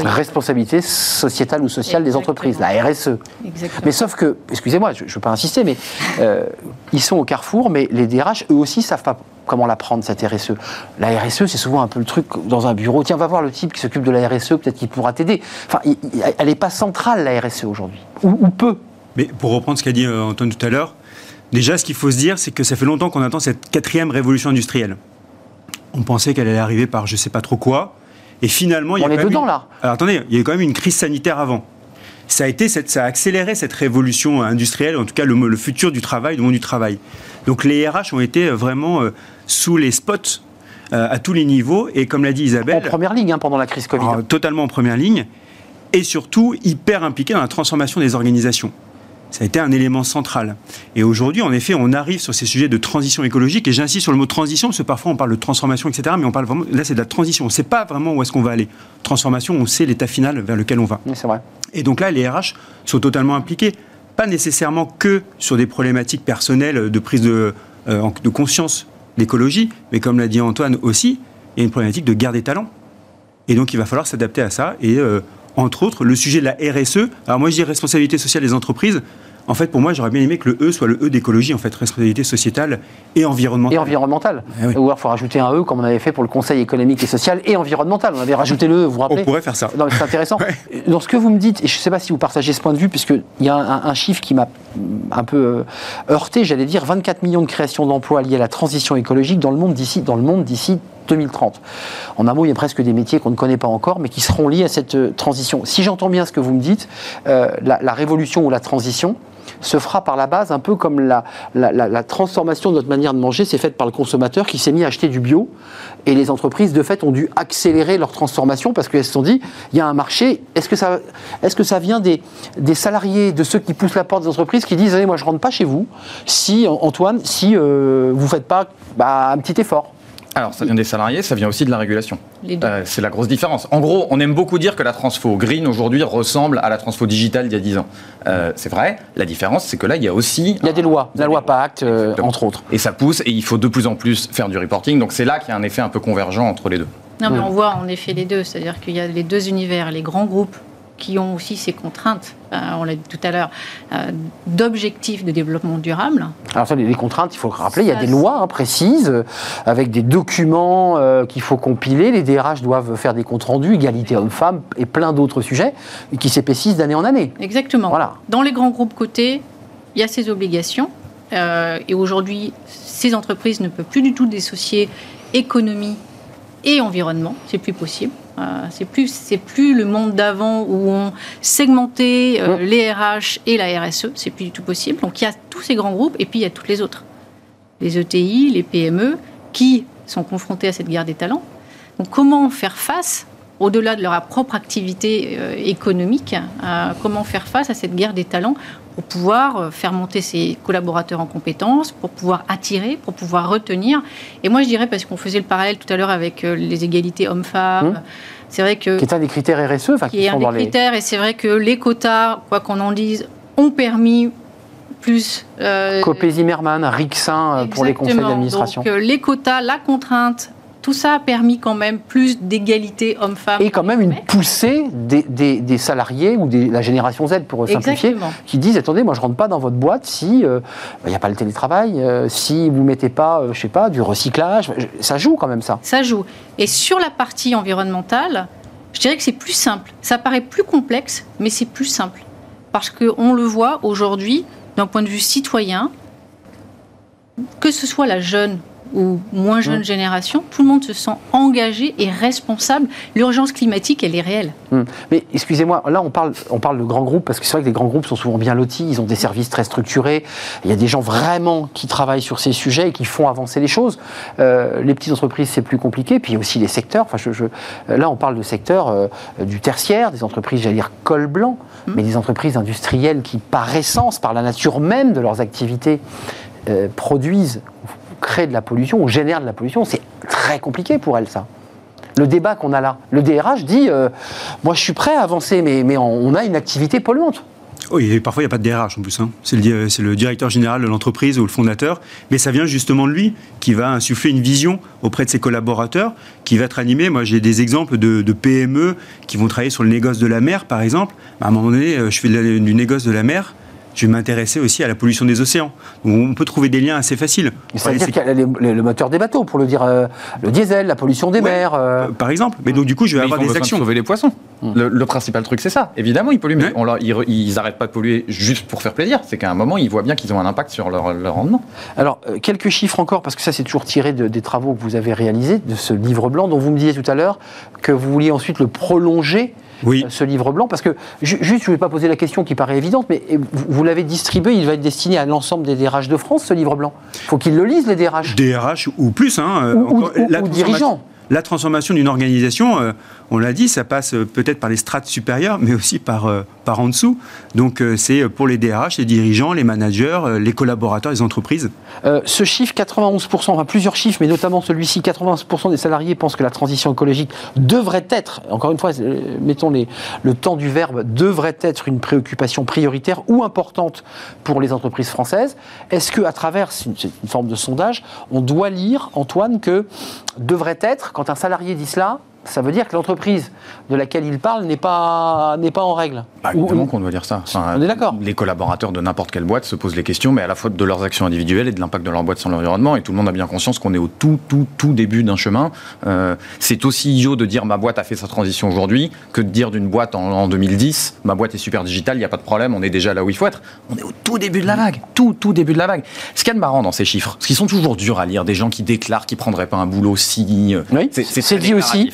La responsabilité sociétale ou sociale des entreprises, la RSE. Exactement. Mais sauf que, excusez-moi, je ne veux pas insister, mais euh, ils sont au carrefour, mais les DRH, eux aussi, ne savent pas comment la prendre, cette RSE. La RSE, c'est souvent un peu le truc dans un bureau. Tiens, va voir le type qui s'occupe de la RSE, peut-être qu'il pourra t'aider. Enfin, elle n'est pas centrale, la RSE, aujourd'hui. Ou, ou peu. Mais pour reprendre ce qu'a dit euh, Antoine tout à l'heure, Déjà, ce qu'il faut se dire, c'est que ça fait longtemps qu'on attend cette quatrième révolution industrielle. On pensait qu'elle allait arriver par je ne sais pas trop quoi. Et finalement, il y a On est dedans, là. Alors, attendez, il y a quand même une crise sanitaire avant. Ça a, été ça a accéléré cette révolution industrielle, en tout cas le, futur du travail, le monde du travail. Donc les RH ont été vraiment euh, sous les spots euh, à tous les niveaux. Et comme l'a dit Isabelle. En première ligne hein, pendant la crise Covid. euh, totalement en première ligne. Et surtout, hyper impliqué dans la transformation des organisations. Ça a été un élément central. Et aujourd'hui, en effet, on arrive sur ces sujets de transition écologique. Et j'insiste sur le mot transition, parce que parfois on parle de transformation, etc. Mais on parle vraiment, là, c'est de la transition. On ne sait pas vraiment où est-ce qu'on va aller. Transformation, on sait l'état final vers lequel on va. Oui, c'est vrai. Et donc là, les RH sont totalement impliqués, pas nécessairement que sur des problématiques personnelles de prise de, euh, de conscience d'écologie, mais comme l'a dit Antoine aussi, il y a une problématique de guerre des talents. Et donc il va falloir s'adapter à ça. Et euh, entre autres, le sujet de la RSE, alors moi je dis responsabilité sociale des entreprises, en fait pour moi j'aurais bien aimé que le E soit le E d'écologie, en fait, responsabilité sociétale et environnementale. Et environnemental. Eh oui. Ou alors il faut rajouter un E comme on avait fait pour le Conseil économique et social et environnemental. On avait rajouté le E, vous vous rappelez On pourrait faire ça. Non, mais c'est intéressant. [LAUGHS] Ouais. Dans ce que vous me dites, et je ne sais pas si vous partagez ce point de vue, puisqu'il y a un, un chiffre qui m'a un peu euh, heurté, j'allais dire 24 millions de créations d'emplois liées à la transition écologique dans le monde d'ici dans le monde d'ici 2030. En un mot, il y a presque des métiers qu'on ne connaît pas encore, mais qui seront liés à cette euh, transition. Si j'entends bien ce que vous me dites, euh, la, la révolution ou la transition se fera par la base, un peu comme la, la- transformation de notre manière de manger s'est faite par le consommateur qui s'est mis à acheter du bio. Et les entreprises, de fait, ont dû accélérer leur transformation parce qu'elles se sont dit, il y a un marché. Est-ce que ça, est-ce que ça vient des, des salariés, de ceux qui poussent la porte des entreprises, qui disent, allez, moi je rentre pas chez vous, si, Antoine, si euh, vous faites pas bah, un petit effort Alors, ça vient des salariés, ça vient aussi de la régulation. Les deux. Euh, c'est la grosse différence. En gros, on aime beaucoup dire que la transfo green aujourd'hui ressemble à la transfo digitale d'il y a 10 ans. Euh, c'est vrai. La différence, c'est que là, il y a aussi. Il y a des lois, la loi Pacte, euh, entre autres. Et ça pousse, et il faut de plus en plus faire du reporting. Donc c'est là qu'il y a un effet un peu convergent entre les deux. Non, mais on voit en effet les deux, c'est-à-dire qu'il y a les deux univers, les grands groupes qui ont aussi ces contraintes, euh, on l'a dit tout à l'heure, euh, d'objectifs de développement durable. Alors ça, les, les contraintes, il faut le rappeler, il y a des lois hein, précises, euh, avec des documents qu'il faut compiler. Les DRH doivent faire des comptes rendus, égalité homme-femme et plein d'autres sujets, et qui s'épaississent d'année en année. Exactement. Voilà. Dans les grands groupes cotés, il y a ces obligations. et aujourd'hui, ces entreprises ne peuvent plus du tout dissocier économie et environnement. C'est plus possible. Euh, c'est plus, c'est plus le monde d'avant où on segmentait euh, les RH et la RSE. C'est plus du tout possible. Donc il y a tous ces grands groupes et puis il y a toutes les autres, les ETI, les PME, qui sont confrontés à cette guerre des talents. Donc comment faire face au-delà de leur propre activité euh, économique, euh, comment faire face à cette guerre des talents pour pouvoir euh, faire monter ses collaborateurs en compétences, pour pouvoir attirer, pour pouvoir retenir. Et moi, je dirais, parce qu'on faisait le parallèle tout à l'heure avec les égalités hommes-femmes, Mmh. c'est vrai que Qui est un des critères RSE, enfin, qui qui est un des les... critères, et c'est vrai que les quotas, quoi qu'on en dise, ont permis plus... euh, Copé Zimmermann, Rixin pour les conseils d'administration. Donc les quotas, la contrainte, tout ça a permis quand même plus d'égalité hommes-femmes. Et quand même une poussée des, des- des salariés ou de la génération Z, pour simplifier, Exactement. qui disent attendez, moi je rentre pas dans votre boîte si il n'y a pas le télétravail, euh, si vous mettez pas, euh, je sais pas, du recyclage. Ça joue quand même ça. Ça joue. Et sur la partie environnementale, je dirais que c'est plus simple. Ça paraît plus complexe, mais c'est plus simple. Parce qu'on le voit aujourd'hui, d'un point de vue citoyen, que ce soit la jeune ou moins jeune Mm. génération, tout le monde se sent engagé et responsable. L'urgence climatique, elle est réelle. Hum. Mais excusez-moi, là on parle, on parle de grands groupes parce que c'est vrai que les grands groupes sont souvent bien lotis, ils ont des services très structurés, il y a des gens vraiment qui travaillent sur ces sujets et qui font avancer les choses. Euh, les petites entreprises c'est plus compliqué, puis il y a aussi les secteurs. Enfin, je, je- là on parle de secteur euh, du tertiaire, des entreprises, j'allais dire col blanc, mais des entreprises industrielles qui par essence, par la nature même de leurs activités, euh, produisent, créent de la pollution ou génèrent de la pollution, c'est très compliqué pour elles ça le débat qu'on a là. Le DRH dit euh, Moi, je suis prêt à avancer, mais, mais on- a une activité polluante. Oui, et parfois il n'y a pas de DRH en plus. hein. C'est le, le directeur général de l'entreprise ou le fondateur. Mais ça vient justement de lui qui va insuffler une vision auprès de ses collaborateurs, qui va être animé. Moi j'ai des exemples de, de PME qui vont travailler sur le négoce de la mer par exemple. À un moment donné, euh, je fais du négoce de la mer. Je vais m'intéresser aussi à la pollution des océans. Donc, on peut trouver des liens assez faciles. C'est-à-dire C'est- qu'il y a les- les- le moteur des bateaux, pour le dire, euh, le diesel, la pollution des Ouais. mers. euh, Euh, par exemple. Mais donc du coup, je vais Mais ils avoir ont des besoin de actions. sauver les poissons. Le, le principal truc, c'est ça. Évidemment, ils polluent, mais Ouais. on leur- ils, re- ils arrêtent pas de polluer juste pour faire plaisir. C'est qu'à un moment, ils voient bien qu'ils ont un impact sur leur, leur rendement. Alors, euh, quelques chiffres encore, parce que ça, c'est toujours tiré de- des travaux que vous avez réalisés, de ce livre blanc dont vous me disiez tout à l'heure que vous vouliez ensuite le prolonger Oui. euh, ce livre blanc Parce que, ju- juste, je ne vais pas poser la question qui paraît évidente, mais eh, vous, vous l'avez distribué, il va être destiné à l'ensemble des DRH de France, ce livre blanc. Il faut qu'ils le lisent, les DRH. DRH ou plus, hein, Ou- ou- encore, ou- ou transformation- dirigeants. La transformation d'une organisation, euh, on l'a dit, ça passe euh, peut-être par les strates supérieures, mais aussi par, euh, par en dessous. Donc euh, c'est pour les DRH, les dirigeants, les managers, les collaborateurs, les entreprises. Ce chiffre, 91%, enfin plusieurs chiffres, mais notamment celui-ci, 91% des salariés pensent que la transition écologique devrait être, encore une fois, mettons le temps du verbe, devrait être une préoccupation prioritaire ou importante pour les entreprises françaises. Est-ce que, à travers une forme de sondage, on doit lire, Antoine, que devrait être, quand un salarié dit cela, ça veut dire que l'entreprise de laquelle il parle n'est pas, n'est pas en règle. Bah, évidemment qu'on doit dire ça. Enfin, On est d'accord. Les collaborateurs de n'importe quelle boîte se posent les questions, mais à la fois de leurs actions individuelles et de l'impact de leur boîte sur l'environnement. Et tout le monde a bien conscience qu'on est au tout, tout, tout début d'un chemin. Euh, c'est aussi idiot de dire ma boîte a fait sa transition aujourd'hui que de dire d'une boîte en, en 2010 ma boîte est super digitale, il n'y a pas de problème, on est déjà là où il faut être. On est au tout début de la vague, tout, tout début de la vague. Ce qu'il y a de marrant dans ces chiffres, parce qu'ils sont toujours durs à lire, des gens qui déclarent qu'ils prendraient pas un boulot si. euh, Oui, c'est dit aussi.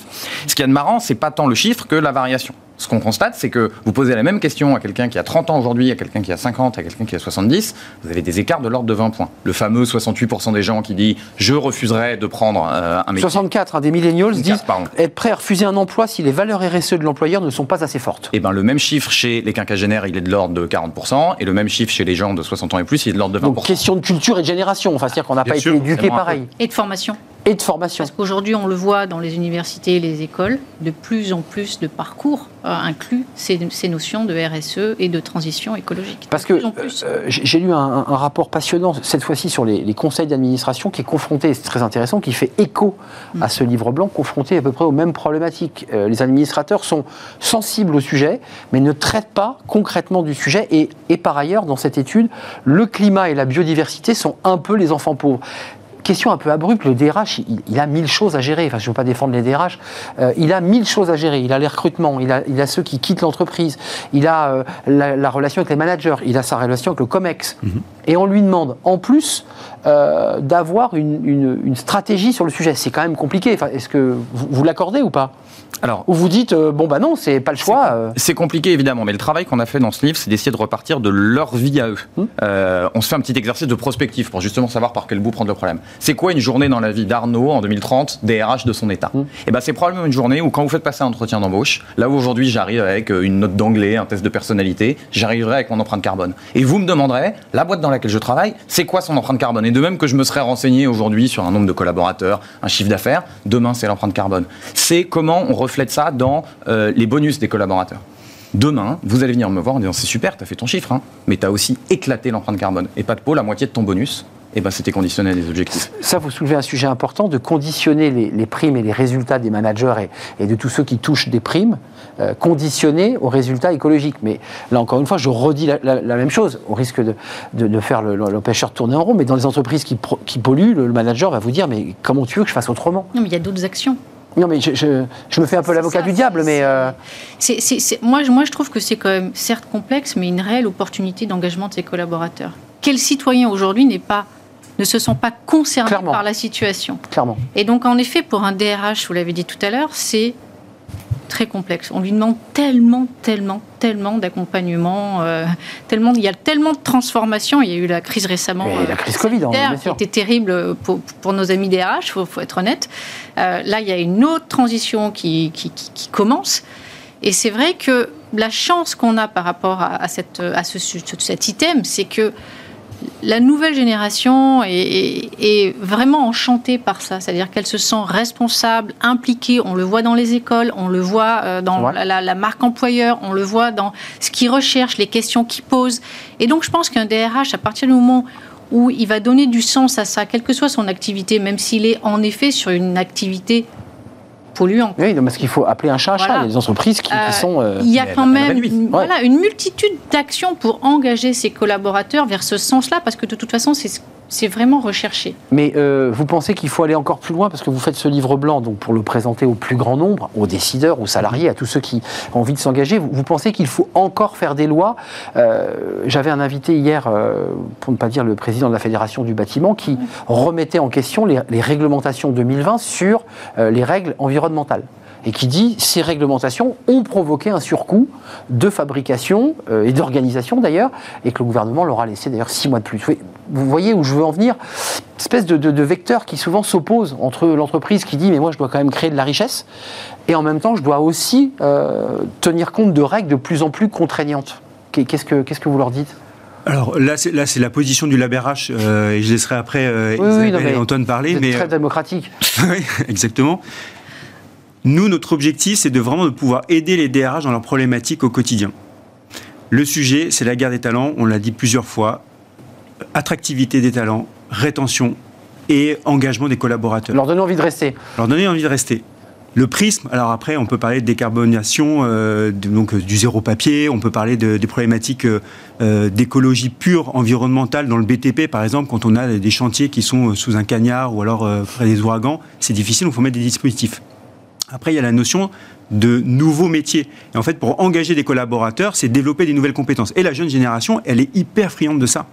Ce qu'il y a de marrant, c'est pas tant le chiffre que la variation. Ce qu'on constate, c'est que vous posez la même question à quelqu'un qui a 30 ans aujourd'hui, à quelqu'un qui a 50, à quelqu'un qui a 70, vous avez des écarts de l'ordre de 20 points. Le fameux 68% des gens qui dit je refuserais de prendre euh, un métier. 64 hein, des millennials 64, disent pardon. être prêts à refuser un emploi si les valeurs RSE de l'employeur ne sont pas assez fortes. Et ben le même chiffre chez les quinquagénaires, il est de l'ordre de 40%, et le même chiffre chez les gens de 60 ans et plus, il est de l'ordre de 20%. Donc question de culture et de génération, enfin c'est-à-dire qu'on n'a Bien pas sûr, été éduqué pareil. Et de formation. Et de formation. Parce qu'aujourd'hui, on le voit dans les universités et les écoles, de plus en plus de parcours euh, incluent ces, ces notions de RSE et de transition écologique. Parce que euh, j'ai lu un, rapport passionnant, cette fois-ci sur les, les conseils d'administration, qui est confronté, c'est très intéressant, qui fait écho à ce livre blanc, confronté à peu près aux mêmes problématiques. Euh, les administrateurs sont sensibles au sujet, mais ne traitent pas concrètement du sujet. Et, et par ailleurs, dans cette étude, le climat et la biodiversité sont un peu les enfants pauvres. Question un peu abrupte, le DRH, il, il a mille choses à gérer. Enfin, je ne veux pas défendre les DRH. Euh, il a mille choses à gérer. Il a les recrutements, il a, il a ceux qui quittent l'entreprise, il a euh, la, la relation avec les managers, il a sa relation avec le COMEX. Et on lui demande, en plus, euh, d'avoir une, une- une stratégie sur le sujet. C'est quand même compliqué. Enfin, Est-ce que vous, vous l'accordez ou pas Alors, Ou vous dites, euh, bon, bah non, c'est pas le choix. euh, C'est compliqué évidemment, mais le travail qu'on a fait dans ce livre, c'est d'essayer de repartir de leur vie à eux. Hum. Euh, on se fait un petit exercice de prospective pour justement savoir par quel bout prendre le problème. C'est quoi une journée dans la vie d'Arnaud en 2030, DRH de son état Hum. Et ben c'est probablement une journée où quand vous faites passer un entretien d'embauche, là où aujourd'hui j'arrive avec une note d'anglais, un test de personnalité, j'arriverai avec mon empreinte carbone. Et vous me demanderez, la boîte dans laquelle je travaille, c'est quoi son empreinte carbone? Et de même que je me serais renseigné aujourd'hui sur un nombre de collaborateurs, un chiffre d'affaires, demain c'est l'empreinte carbone. C'est comment on reflète ça dans euh, les bonus des collaborateurs. Demain, vous allez venir me voir en disant c'est super, t'as fait ton chiffre, hein, mais t'as aussi éclaté l'empreinte carbone. Et pas de peau, la moitié de ton bonus, et ben c'était conditionné à des objectifs. Ça, vous soulevez un sujet important de conditionner les, primes et les résultats des managers et de tous ceux qui touchent des primes, euh, conditionnés aux résultats écologiques. Mais là, encore une fois, je redis la, la- la même chose, au risque de, de, de faire le- l'empêcheur tourner en rond. Mais dans les entreprises qui, pro- qui polluent, le, le manager va vous dire Mais comment tu veux que je fasse autrement? Non, mais il y a d'autres actions. Non, mais je, je- je me fais un peu l'avocat du diable, mais. c'est- euh, moi, je- moi, je trouve que c'est quand même, certes complexe, mais une réelle opportunité d'engagement de ses collaborateurs. Quel citoyen aujourd'hui n'est pas, ne se sent pas concerné Clairement. par la situation? Clairement. Et donc, en effet, pour un DRH, vous l'avez dit tout à l'heure, c'est très complexe. On lui demande tellement, tellement, tellement d'accompagnement, euh, tellement, il y a tellement de transformations. Il y a eu la crise récemment. La euh, crise Covid, hein, bien qui sûr. était terrible pour, pour nos amis DRH, il faut, faut être honnête. Euh, là, il y a une autre transition qui, qui, qui- qui commence. Et c'est vrai que la chance qu'on a par rapport à, à cette, à ce, ce- cet item, c'est que la nouvelle génération est, est- est vraiment enchantée par ça, c'est-à-dire qu'elle se sent responsable, impliquée. On le voit dans les écoles, on le voit euh, dans Ouais. la- la marque employeur, on le voit dans ce qu'ils recherchent, les questions qu'ils posent. Et donc, je pense qu'un DRH, à partir du moment où il va donner du sens à ça, quelle que soit son activité, même s'il est en effet sur une activité Oui, parce qu'il faut appeler un chat un chat. Il y a des entreprises qui, qui Euh, sont. euh, Il y a quand même une, Ouais. voilà, une multitude d'actions pour engager ses collaborateurs vers ce sens-là, parce que de toute façon, c'est c'est vraiment recherché. Mais euh, vous pensez qu'il faut aller encore plus loin parce que vous faites ce livre blanc donc pour le présenter au plus grand nombre, aux décideurs, aux salariés, à tous ceux qui ont envie de s'engager. Vous, vous pensez qu'il faut encore faire des lois? Euh, J'avais un invité hier, euh, pour ne pas dire le président de la Fédération du bâtiment, qui remettait en question les, les réglementations 2020 sur les règles environnementales. Et qui dit ces réglementations ont provoqué un surcoût de fabrication euh, et d'organisation d'ailleurs, et que le gouvernement leur a laissé d'ailleurs six mois de plus. Vous voyez où je veux en venir? Espèce de, de, de vecteur qui souvent s'oppose entre l'entreprise qui dit mais moi je dois quand même créer de la richesse, et en même temps je dois aussi euh, tenir compte de règles de plus en plus contraignantes. Qu'est-ce que, qu'est-ce que vous leur dites? Alors là, c'est là, c'est la position du LabRH euh, et je laisserai après euh, Oui, oui, Isabelle non, mais et Antoine parler. Êtes Mais très démocratique. [LAUGHS] Oui, exactement. Nous, notre objectif, c'est de vraiment de pouvoir aider les DRH dans leurs problématiques au quotidien. Le sujet, c'est la guerre des talents. On l'a dit plusieurs fois. Attractivité des talents, rétention et engagement des collaborateurs. Leur donner envie de rester. leur donner envie de rester. Le prisme, alors après, on peut parler de décarbonation, euh, de- donc euh, du zéro papier, on peut parler de- des problématiques euh, d'écologie pure environnementale dans le BTP, par exemple, quand on a des chantiers qui sont sous un cagnard ou alors euh, près des ouragans, c'est difficile, donc il faut mettre des dispositifs. Après, il y a la notion de nouveaux métiers. Et en fait, pour engager des collaborateurs, c'est développer des nouvelles compétences. Et la jeune génération, elle est hyper friande de ça.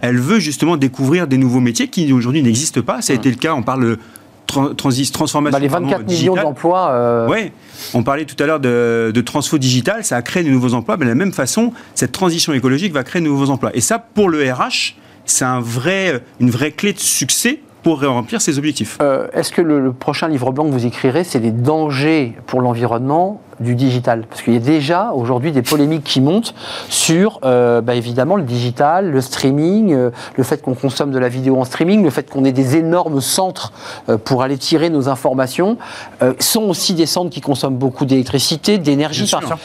Elle veut justement découvrir des nouveaux métiers qui aujourd'hui n'existent pas. Ça a été le cas, on parle de tran- transis- transformation Bah, les pardon, 24 millions digitale. d'emplois. euh, Oui, on parlait tout à l'heure de, de transfo digital, ça a créé de nouveaux emplois, mais de la même façon, cette transition écologique va créer de nouveaux emplois. Et ça, pour le RH, c'est un vrai, une vraie clé de succès pour remplir ses objectifs. Euh, Est-ce que le, le prochain livre blanc que vous écrirez, c'est les dangers pour l'environnement du digital Parce qu'il y a déjà aujourd'hui des polémiques qui montent sur, euh, bah, évidemment, le digital, le streaming, euh, le fait qu'on consomme de la vidéo en streaming, le fait qu'on ait des énormes centres euh, pour aller tirer nos informations, sont aussi des centres qui consomment beaucoup d'électricité, d'énergie. Enfin,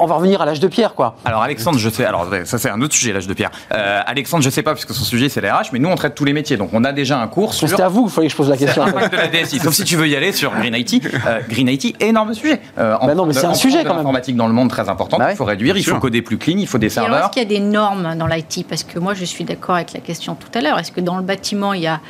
on va revenir à l'âge de pierre, quoi. Alors Alexandre, je sais. Alors ça c'est un autre sujet, l'âge de pierre. Alexandre, je sais pas puisque son sujet c'est les RH, mais nous on traite tous les métiers. Donc on a déjà un cours sur C'était à vous qu'il fallait que je pose la question. l'impact de la DSI. Sauf si tu veux y aller sur Green IT. Green IT, énorme sujet. Euh, Bah non, mais c'est un sujet, quand même. Informatique dans le monde très important. Bah ouais. Il faut réduire, il sûr. faut coder plus clean, il faut des Et alors, serveurs. est-ce qu'il y a des normes dans l'IT Parce que moi, je suis d'accord avec la question tout à l'heure. Est-ce que dans le bâtiment, il n'y a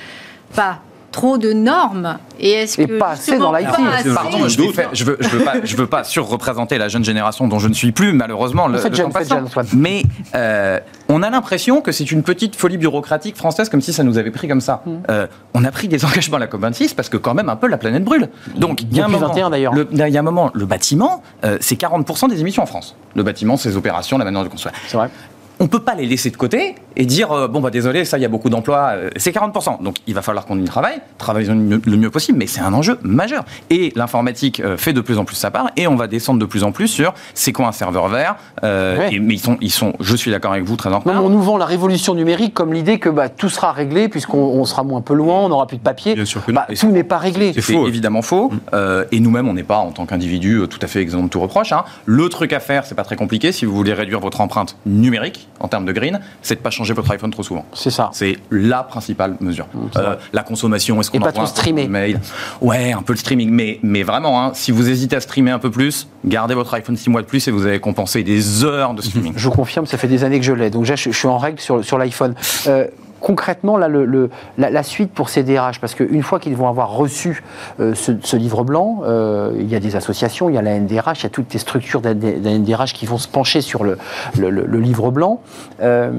pas trop de normes Et est-ce que pas assez dans l'IT. Pardon, je, faire- je veux, je veux pas, je veux pas surreprésenter la jeune génération dont je ne suis plus, malheureusement. Le, le jeune, jeune. Mais euh, on a l'impression que c'est une petite folie bureaucratique française, comme si ça nous avait pris comme ça. Hmm. Euh, on a pris des [LAUGHS] engagements à la COP26 parce que quand même un peu la planète brûle. Donc il y a un moment, 21 d'ailleurs. le- Il y a un moment, le bâtiment, euh, c'est 40% des émissions en France. Le bâtiment, ses opérations, la manière de construire C'est vrai. on peut pas les laisser de côté et dire euh, bon bah désolé ça il y a beaucoup d'emplois euh, c'est 40% donc il va falloir qu'on y travaille travaillons le mieux, le mieux possible mais c'est un enjeu majeur et l'informatique euh, fait de plus en plus sa part et on va descendre de plus en plus sur c'est quoi un serveur vert euh, Ouais. et- mais ils sont ils sont je suis d'accord avec vous très en retard on nous vend la révolution numérique comme l'idée que bah, tout sera réglé puisqu'on on sera moins polluant, on n'aura plus de papier. Bien sûr que non. Bah, tout n'est pas réglé. C'est évidemment faux. Euh, et nous-mêmes, on n'est pas, en tant qu'individu, tout à fait exempt de tout reproche. hein. Le truc à faire, c'est pas très compliqué. Si vous voulez réduire votre empreinte numérique en termes de green, c'est de pas changer votre iPhone trop souvent. C'est ça. C'est la principale mesure. c'est Euh, la consommation, est-ce Et qu'on pas envoie trop streamer. mail Ouais, un peu le streaming, mais, mais vraiment, hein, si vous hésitez à streamer un peu plus, gardez votre iPhone 6 mois de plus et vous allez compenser des heures de streaming. Je vous confirme, ça fait des années que je l'ai. Donc déjà, je, je suis en règle sur, sur l'iPhone. Euh, concrètement, la, suite pour ces DRH, parce qu'une fois qu'ils vont avoir reçu euh, ce, livre blanc, euh, il y a des associations, il y a la NDRH, il y a toutes les structures de la NDRH qui vont se pencher sur le, livre blanc. Euh,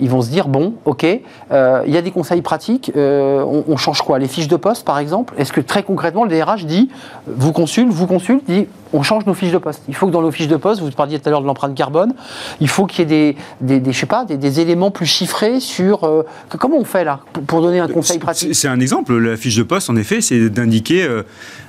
ils vont se dire, bon, ok, il y a des conseils pratiques, on, on change quoi? Les fiches de poste, par exemple? Est-ce que très concrètement, le DRH dit, vous consulte, vous consulte, dit, on change nos fiches de poste. Il faut que dans nos fiches de poste, vous parliez tout à l'heure de l'empreinte carbone, il faut qu'il y ait des, des, des- je sais pas, des, des éléments plus chiffrés sur euh, que- comment on fait là pour, donner un conseil pratique? C'est un exemple. La fiche de poste, en effet, c'est d'indiquer. euh,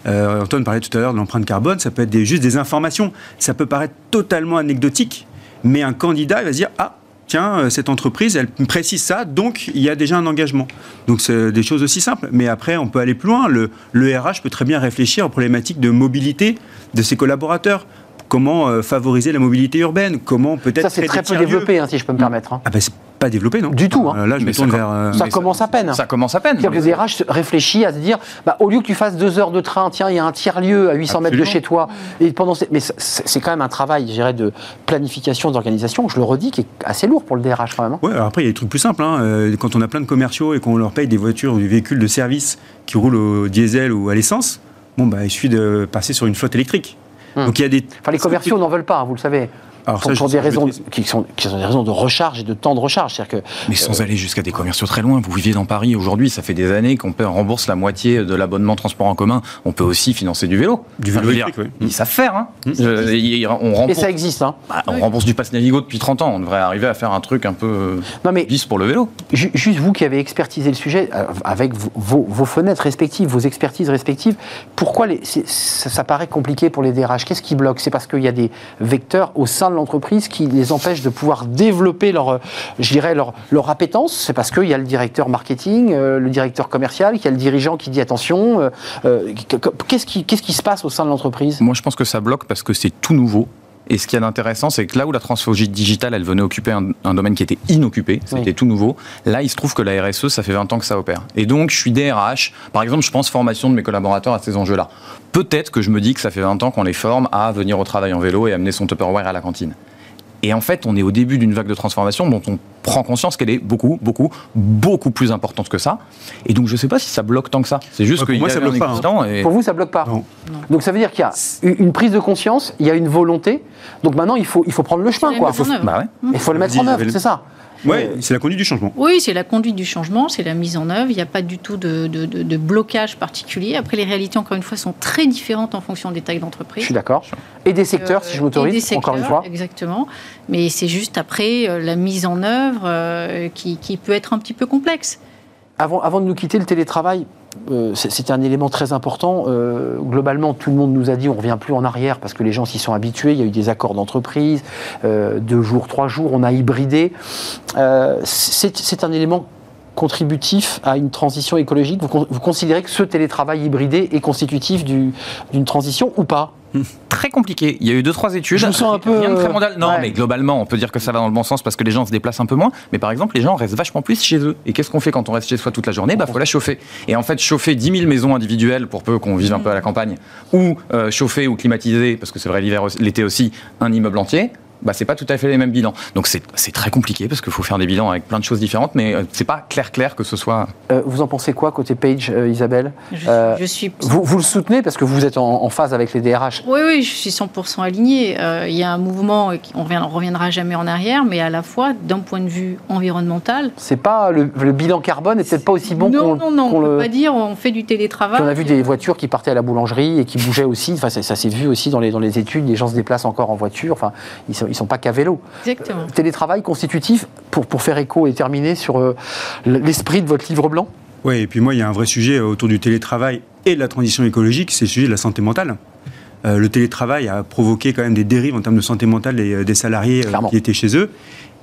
euh, Antoine parlait tout à l'heure de l'empreinte carbone. Ça peut être juste des informations. Ça peut paraître totalement anecdotique, mais un candidat il va se dire ah. Tiens, euh, cette entreprise, elle précise ça, donc il y a déjà un engagement. Donc c'est des choses aussi simples. Mais après, on peut aller plus loin. Le, le RH peut très bien réfléchir aux problématiques de mobilité de ses collaborateurs. Comment euh, favoriser la mobilité urbaine? Comment peut-être Ça c'est très peu développé, hein, si je peux me permettre. hein. Ah ben pas développé, non Du tout, hein. Euh, Là, je Mais me tourne ça vers. euh, Ça commence à peine. Ça commence à peine. Les DRH se- réfléchissent à se dire, bah, au lieu que tu fasses deux heures de train, tiens, il y a un tiers-lieu à 800 mètres de chez toi. Et pendant ces- Mais c'est- quand même un travail, je dirais, de planification, d'organisation, je le redis, qui est assez lourd pour le DRH quand même. hein. Ouais, alors après, il y a des trucs plus simples. hein. Euh, Quand on a plein de commerciaux et qu'on leur paye des voitures ou des véhicules de service qui roulent au diesel ou à l'essence, bon, bah, il suffit de passer sur une flotte électrique. Hum. Donc il y a des. Enfin, les commerciaux n'en veulent pas, hein, vous le savez. Alors pour, ça, pour des raisons qui sont, qui sont des raisons de recharge et de temps de recharge. C'est-à-dire que Mais sans aller jusqu'à des commerciaux très loin. Vous vivez dans Paris aujourd'hui, ça fait des années qu'on rembourse la moitié de l'abonnement transport en commun. On peut aussi financer du vélo. Du vélo électrique, oui. Ils savent faire. Hein. Je- on et rembourse, ça existe. Hein. bah, on rembourse du pass Navigo depuis 30 ans. On devrait arriver à faire un truc un peu euh, Non mais lisse pour le vélo. Ju- Juste vous qui avez expertisé le sujet, euh, avec vos, vos- fenêtres respectives, vos expertises respectives, pourquoi les- c'est- ça, ça paraît compliqué pour les DRH Qu'est-ce qui bloque? C'est parce qu'il y a des vecteurs au sein de l'entreprise qui les empêchent de pouvoir développer leur, euh, je dirais, leur, appétence C'est parce qu'il y a le directeur marketing, euh, le directeur commercial, qu'il y a le dirigeant qui dit attention. euh, Qu'est-ce qui, qu'est-ce qui se passe au sein de l'entreprise? Moi, je pense que ça bloque parce que c'est tout nouveau. Et ce qui est intéressant, c'est que là où la transformation digitale, elle venait occuper un, un domaine qui était inoccupé, c'était Oui. tout nouveau, là, il se trouve que la RSE, ça fait 20 ans que ça opère. Et donc, je suis DRH. Par exemple, je pense formation de mes collaborateurs à ces enjeux-là. Peut-être que je me dis que ça fait 20 ans qu'on les forme à venir au travail en vélo et amener son Tupperware à la cantine. Et en fait, on est au début d'une vague de transformation dont on prend conscience qu'elle est beaucoup, beaucoup, beaucoup plus importante que ça. Et donc, je ne sais pas si ça bloque tant que ça. C'est juste Ouais, que pour moi, ça bloque pas, hein. Et... Pour vous, ça bloque pas Non. Donc ça veut dire qu'il y a une prise de conscience, il y a une volonté. Donc maintenant, il faut, il faut prendre le chemin. Quoi. Bah ouais. Il faut le mettre en œuvre, c'est ça. Ouais, c'est la conduite du changement. Oui, c'est la conduite du changement, c'est la mise en œuvre. Il n'y a pas du tout de, de- de- de blocage particulier. Après, les réalités, encore une fois, sont très différentes en fonction des tailles Je d'entreprise. suis d'accord. Et des secteurs, si je Euh, et m'autorise, des encore une secteurs, fois. Exactement. Mais c'est juste après euh, la mise en œuvre euh, qui, qui peut être un petit peu complexe. Avant, avant de nous quitter, le télétravail, euh, c'est un élément très important. Euh, globalement, tout le monde nous a dit on ne revient plus en arrière parce que les gens s'y sont habitués. Il y a eu des accords d'entreprise, euh, deux jours, trois jours, on a hybridé. C'est un élément contributif à une transition écologique. Vous, con- vous considérez que ce télétravail hybridé est constitutif du- d'une transition ou pas? Très compliqué. Il y a eu deux trois études. Je me sens un peu, Rien de très euh, mondial. Non, ouais. mais globalement, on peut dire que ça va dans le bon sens parce que les gens se déplacent un peu moins. Mais par exemple, les gens restent vachement plus chez eux. Et qu'est-ce qu'on fait quand on reste chez soi toute la journée? Bah, faut la chauffer. Et en fait, chauffer 10 000 maisons individuelles pour peu qu'on vive un peu à la campagne, ou euh, chauffer ou climatiser, parce que c'est vrai l'hiver, l'été aussi, un immeuble entier. Bah, c'est pas tout à fait les mêmes bilans. Donc c'est c'est très compliqué parce qu'il faut faire des bilans avec plein de choses différentes, mais euh, c'est pas clair clair que ce soit. Euh, Vous en pensez quoi côté Page, euh, Isabelle? Je, Euh, je suis. vous, vous le soutenez parce que vous êtes en, en phase avec les DRH Oui, oui, je suis 100% alignée. Euh, il y a un mouvement, on ne reviendra jamais en arrière, mais à la fois, d'un point de vue environnemental. C'est pas le, le bilan carbone n'est peut-être pas aussi bon qu'on non, non, non, qu'on on ne le. peut pas dire on fait du télétravail. on a vu des voitures qui partaient à la boulangerie et qui bougeaient aussi. Enfin, ça, ça s'est vu aussi dans les, dans les études. Les gens se déplacent encore en voiture. Enfin, ils sont, ils sont pas qu'à vélo. Exactement. Télétravail constitutif, pour, pour faire écho et terminer sur euh, l'esprit de votre livre blanc? Oui, et puis moi, il y a un vrai sujet autour du télétravail et de la transition écologique, c'est le sujet de la santé mentale. Euh, le télétravail a provoqué quand même des dérives en termes de santé mentale des, euh, des salariés euh, Clairement. qui étaient chez eux.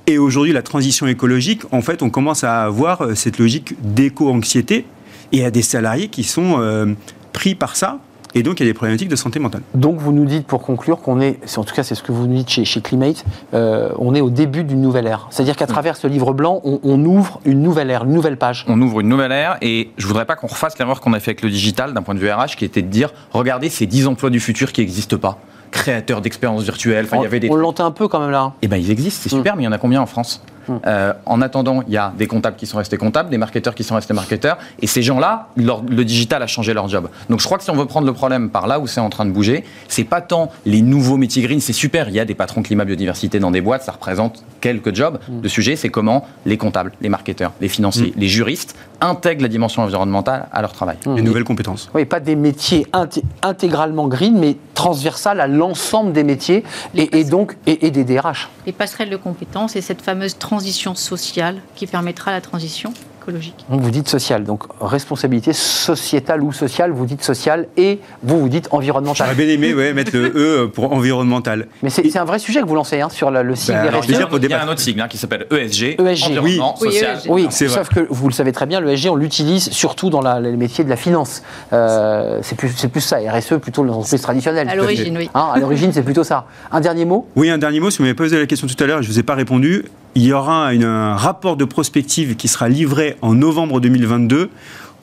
Et aujourd'hui, la transition écologique, en fait, on commence à avoir euh, cette logique d'éco-anxiété. Et il y a des salariés qui sont euh, pris par ça. Et donc, il y a des problématiques de santé mentale. Donc, vous nous dites pour conclure qu'on est, en tout cas, c'est ce que vous nous dites chez, chez Climate, euh, on est au début d'une nouvelle ère. C'est-à-dire qu'à travers ce livre blanc, on, on ouvre une nouvelle ère, une nouvelle page. On ouvre une nouvelle ère et je voudrais pas qu'on refasse l'erreur qu'on a fait avec le digital d'un point de vue RH, qui était de dire regardez ces 10 emplois du futur qui n'existent pas. Créateurs d'expériences virtuelles, enfin, il y avait des on l'entend un peu quand même là. Eh ben, ils existent, c'est super, mais il y en a combien en France? Mm. Euh, En attendant, il y a des comptables qui sont restés comptables, des marketeurs qui sont restés marketeurs, et ces gens-là, le digital a changé leur job. Donc je crois que si on veut prendre le problème par là où c'est en train de bouger, c'est pas tant les nouveaux métiers green, c'est super, il y a des patrons climat biodiversité dans des boîtes, ça représente quelques jobs. Le sujet, c'est comment les comptables, les marketeurs, les financiers, les juristes intègrent la dimension environnementale à leur travail. Les nouvelles compétences. Oui, pas des métiers inté- intégralement green, mais transversal à l'ensemble des métiers et, et donc et, et des DRH. Les passerelles de compétences et cette fameuse transition sociale qui permettra la transition écologique. Donc vous dites social, donc responsabilité sociétale ou sociale, vous dites sociale et vous vous dites environnementale. J'aurais bien aimé ouais, mettre le [LAUGHS] E pour environnemental. Mais c'est un vrai sujet que vous lancez hein, sur la- le des alors, RSE. déjà, il y a- un autre sigle hein, qui s'appelle ESG, ESG. environnement, Oui. Oui, social. ESG. Oui, vrai. sauf que vous le savez très bien, le SG, on l'utilise surtout dans la- les métiers de la finance. Euh, c'est plus, c'est plus ça, RSE plutôt dans l'entreprise traditionnelle. À l'origine, oui. Hein, à l'origine, c'est plutôt ça. Un dernier mot? Oui, un dernier mot, si vous m'avez posé la question tout à l'heure, je ne vous ai pas répondu. Il y aura un rapport de prospective qui sera livré en novembre 2022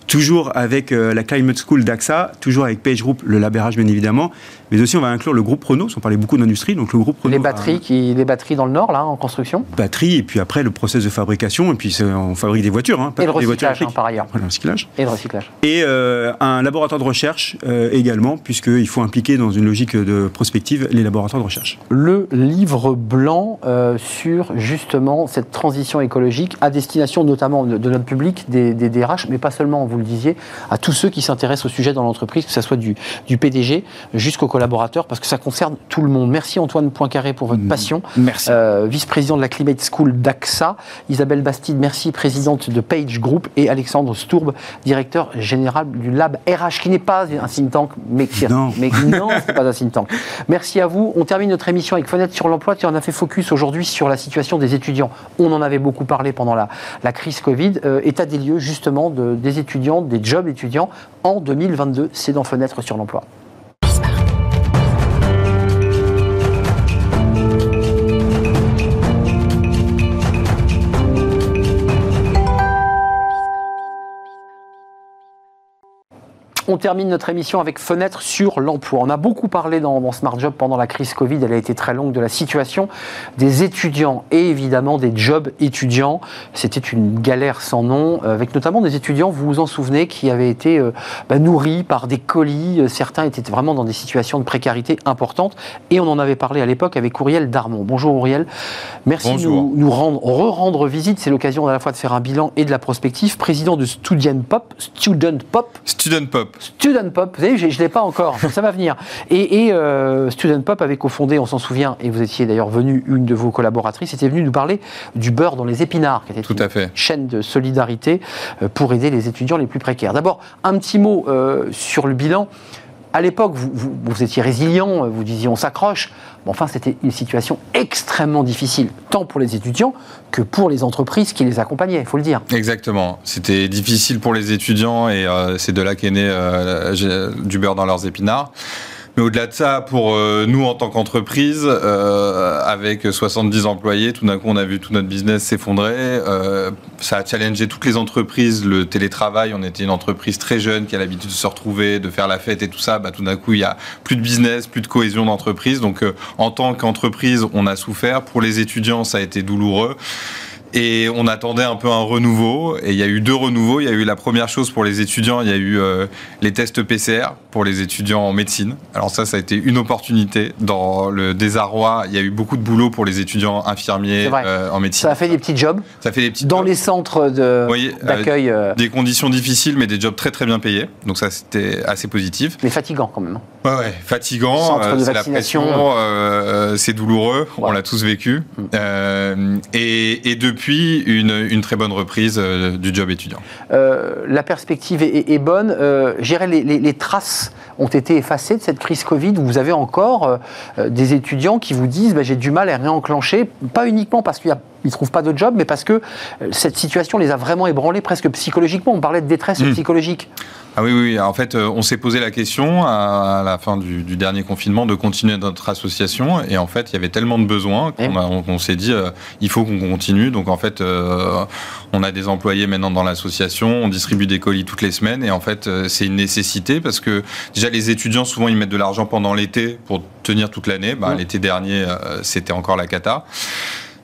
toujours avec euh, la Climate School d'AXA, toujours avec Page Group, le labérage bien évidemment, mais aussi on va inclure le groupe Renault, on parlait beaucoup d'industrie, donc le groupe Renault. Les batteries, qui, les batteries dans le nord, là, en construction Batteries, et puis après le process de fabrication, et puis on fabrique des voitures. Hein, et le recyclage, hein, par ailleurs. le recyclage. Et le recyclage. Et euh, un laboratoire de recherche euh, également, puisqu'il faut impliquer dans une logique de prospective les laboratoires de recherche. Le livre blanc sur justement cette transition écologique à destination notamment de, notre public, des, des, DRH, mais pas seulement, vous le disiez, à tous ceux qui s'intéressent au sujet dans l'entreprise, que ce soit du, du PDG jusqu'au collaborateurs parce que ça concerne tout le monde. Merci Antoine Poincaré pour votre mm. passion. Merci. Euh, vice-président de la Climate School d'AXA. Isabelle Bastide, merci, présidente de Page Group. Et Alexandre Stourbe, directeur général du Lab RH, qui n'est pas un think tank, mais qui. Non. Mais non, [LAUGHS] ce pas un think tank. Merci à vous. On termine notre émission avec Fenêtre sur l'emploi. qui en a fait focus aujourd'hui sur la situation des étudiants. On en avait beaucoup parlé pendant la, la crise Covid. Euh, état des lieux, justement, de, des étudiants, des jobs étudiants en 2022. C'est dans Fenêtre sur l'emploi. On termine notre émission avec fenêtre sur l'emploi. On a beaucoup parlé dans, Smart Job pendant la crise Covid, elle a été très longue, de la situation des étudiants et évidemment des jobs étudiants. C'était une galère sans nom, euh, avec notamment des étudiants, vous vous en souvenez, qui avaient été euh, bah, nourris par des colis. Euh, certains étaient vraiment dans des situations de précarité importantes et on en avait parlé à l'époque avec Auriel Darmon. Bonjour Auriel, merci de nous, nous rendre, re-rendre visite. C'est l'occasion à la fois de faire un bilan et de la prospective. Président de Student Pop, Student Pop. Student Pop. Student Pop, vous savez, je ne l'ai pas encore, [LAUGHS] ça va venir. Et, euh, Student Pop avait cofondé, on s'en souvient, et vous étiez d'ailleurs venu, une de vos collaboratrices était venue nous parler du beurre dans les épinards, qui était Tout une à fait. chaîne de solidarité euh, pour aider les étudiants les plus précaires. D'abord, un petit mot euh, sur le bilan. À l'époque, vous, vous, étiez résilient, vous disiez on s'accroche. Enfin, c'était une situation extrêmement difficile, tant pour les étudiants que pour les entreprises qui les accompagnaient, il faut le dire. Exactement. C'était difficile pour les étudiants et euh, c'est de là qu'est né euh, du beurre dans leurs épinards. Mais au-delà de ça, pour euh, nous en tant qu'entreprise, euh, avec 70 employés, tout d'un coup on a vu tout notre business s'effondrer. Euh, ça a challengé toutes les entreprises, le télétravail. On était une entreprise très jeune qui a l'habitude de se retrouver, de faire la fête et tout ça. Bah, tout d'un coup il y a plus de business, plus de cohésion d'entreprise. Donc en tant qu'entreprise, on a souffert. Pour les étudiants, ça a été douloureux. Et on attendait un peu un renouveau. Et il y a eu deux renouveaux. Il y a eu la première chose pour les étudiants, il y a eu euh, les tests PCR pour les étudiants en médecine. Alors ça, ça a été une opportunité. Dans le désarroi, il y a eu beaucoup de boulot pour les étudiants infirmiers euh, en médecine. Ça a fait des petits jobs. Ça fait des petits Dans les centres d'accueil. Euh, des conditions difficiles, mais des jobs très très bien payés. Donc ça, c'était assez positif. Mais fatigant quand même. Ouais, ouais fatigant. c'est la pression, c'est douloureux. On l'a tous vécu. Mm. et, et depuis puis une, très bonne reprise euh, du job étudiant. Euh, la perspective est, bonne. Euh, les, les, traces ont été effacées de cette crise Covid. Vous avez encore euh, des étudiants qui vous disent bah, j'ai du mal à réenclencher, pas uniquement parce qu'ils ne trouvent pas de job, mais parce que cette situation les a vraiment ébranlés presque psychologiquement. On parlait de détresse hmm. psychologique. Ah oui, oui, en fait, euh, on s'est posé la question à, la fin du, dernier confinement de continuer notre association. Et en fait, il y avait tellement de besoins qu'on s'est dit, euh, il faut qu'on continue. Donc en fait, euh, on a des employés maintenant dans l'association, on distribue des colis toutes les semaines. Et en fait, c'est une nécessité parce que déjà, les étudiants, souvent, ils mettent de l'argent pendant l'été pour tenir toute l'année. Bah, l'été dernier, c'était encore la cata.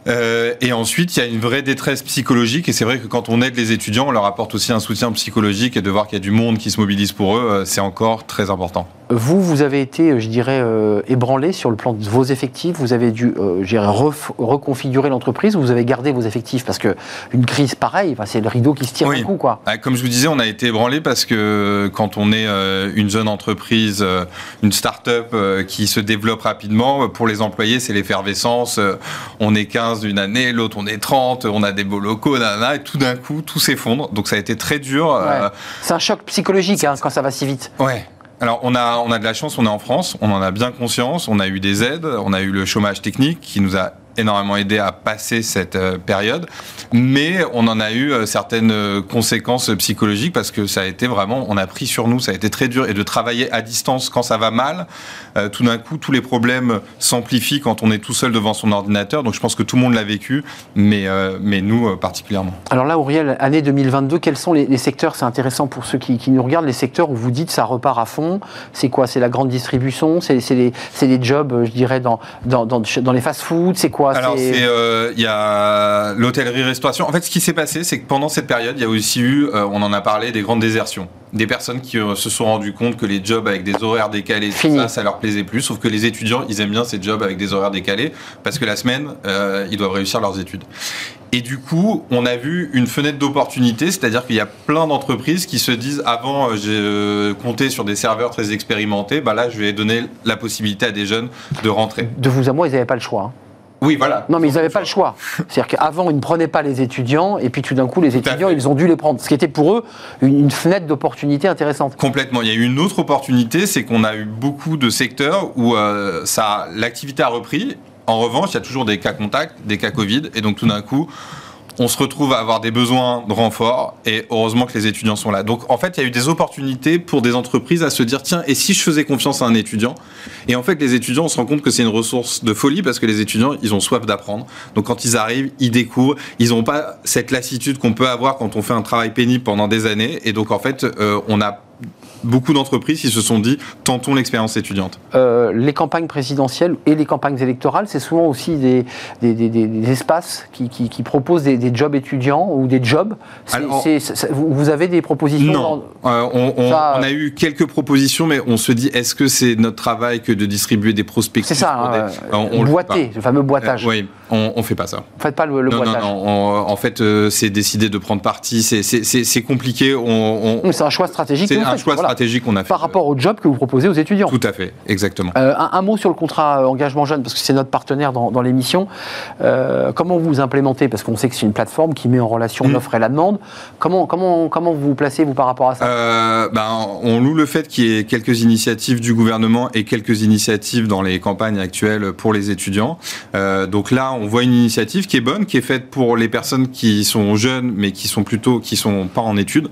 Euh, et ensuite, il y a une vraie détresse psychologique. Et c'est vrai que quand on aide les étudiants, on leur apporte aussi un soutien psychologique. Et de voir qu'il y a du monde qui se mobilise pour eux, euh, c'est encore très important. Vous, vous avez été, euh, je dirais, ébranlé sur le plan de vos effectifs. Vous avez dû, je dirais, reconfigurer l'entreprise ou vous avez gardé vos effectifs Parce qu'une crise pareille, c'est le rideau qui se tire un coup. Quoi. Ah, comme je vous disais, on a été ébranlé parce que quand on est une jeune entreprise, une start-up qui se développe rapidement, pour les employés, c'est l'effervescence. On est 15 d'une année, l'autre on est 30, on a des beaux locaux, et tout d'un coup tout s'effondre. Donc ça a été très dur. Euh, c'est un choc psychologique hein, quand ça va si vite. Ouais. Alors on a, on a de la chance, on est en France, on en a bien conscience, on a eu des aides, on a eu le chômage technique qui nous a énormément aidé à passer cette euh, période, mais on en a eu euh, certaines conséquences psychologiques parce que ça a été vraiment, on a pris sur nous, ça a été très dur et de travailler à distance quand ça va mal, euh, tout d'un coup tous les problèmes s'amplifient quand on est tout seul devant son ordinateur. Donc je pense que tout le monde l'a vécu, mais euh, mais nous euh, particulièrement. Alors là, Auriel, année 2022, quels sont les, les secteurs C'est intéressant pour ceux qui, qui nous regardent, les secteurs où vous dites ça repart à fond. C'est quoi C'est la grande distribution C'est c'est les jobs, je dirais, dans, dans, dans, dans les fast-foods C'est quoi Alors, il y a l'hôtellerie-restauration. En fait, ce qui s'est passé, c'est que pendant cette période, il y a aussi eu, on en a parlé, des grandes désertions. Des personnes qui euh, se sont rendues compte que les jobs avec des horaires décalés, tout ça, ça leur plaisait plus. Sauf que les étudiants, ils aiment bien ces jobs avec des horaires décalés parce que la semaine, euh, ils doivent réussir leurs études. Et du coup, on a vu une fenêtre d'opportunité, c'est-à-dire qu'il y a plein d'entreprises qui se disent avant, euh, j'ai euh, compté sur des serveurs très expérimentés, bah là, je vais donner la possibilité à des jeunes de rentrer. De vous à moi, ils n'avaient pas le choix. hein. Oui, voilà. Non, mais ils n'avaient pas le choix. C'est-à-dire qu'avant, ils ne prenaient pas les étudiants, et puis tout d'un coup, les étudiants, ils ont dû les prendre. Ce qui était pour eux une, une fenêtre d'opportunité intéressante. Complètement. Il y a eu une autre opportunité, c'est qu'on a eu beaucoup de secteurs où euh, ça, l'activité a repris. En revanche, il y a toujours des cas contacts, des cas Covid, et donc tout d'un coup, on se retrouve à avoir des besoins de renfort, et heureusement que les étudiants sont là. Donc en fait, il y a eu des opportunités pour des entreprises à se dire, tiens, et si je faisais confiance à un étudiant? Et en fait, les étudiants, on se rend compte que c'est une ressource de folie, parce que les étudiants, ils ont soif d'apprendre. Donc quand ils arrivent, ils découvrent, ils n'ont pas cette lassitude qu'on peut avoir quand on fait un travail pénible pendant des années, et donc en fait, euh, on a beaucoup d'entreprises qui se sont dit tentons l'expérience étudiante. Euh, les campagnes présidentielles et les campagnes électorales, c'est souvent aussi des, des, des- des- des espaces qui, qui- qui proposent des, jobs étudiants ou des jobs. Vous vous avez des propositions Non, dans- Euh, on, on- Ça, on a eu quelques propositions, mais on se dit est-ce que c'est notre travail que de distribuer des prospectus C'est ça, hein, euh, on, le boiter, pas. le fameux boitage. Euh, oui, on, on fait pas ça. Vous ne faites pas le, le non, boitage. non. en fait, c'est décider de prendre parti. C'est- compliqué. On, C'est un choix stratégique. c'est un choix voilà, qu'on a fait. Par rapport au job que vous proposez aux étudiants. Tout à fait, exactement. Euh, un, un mot sur le contrat euh, engagement jeune, parce que c'est notre partenaire dans, dans l'émission. Euh, comment vous implémentez Parce qu'on sait que c'est une plateforme qui met en relation Mm. l'offre et la demande. Comment, comment, comment vous vous placez, vous, par rapport à ça? Euh, ben, on loue le fait qu'il y ait quelques initiatives du gouvernement et quelques initiatives dans les campagnes actuelles pour les étudiants. Donc là, on voit une initiative qui est bonne, qui est faite pour les personnes qui sont jeunes, mais qui sont plutôt qui sont pas en études.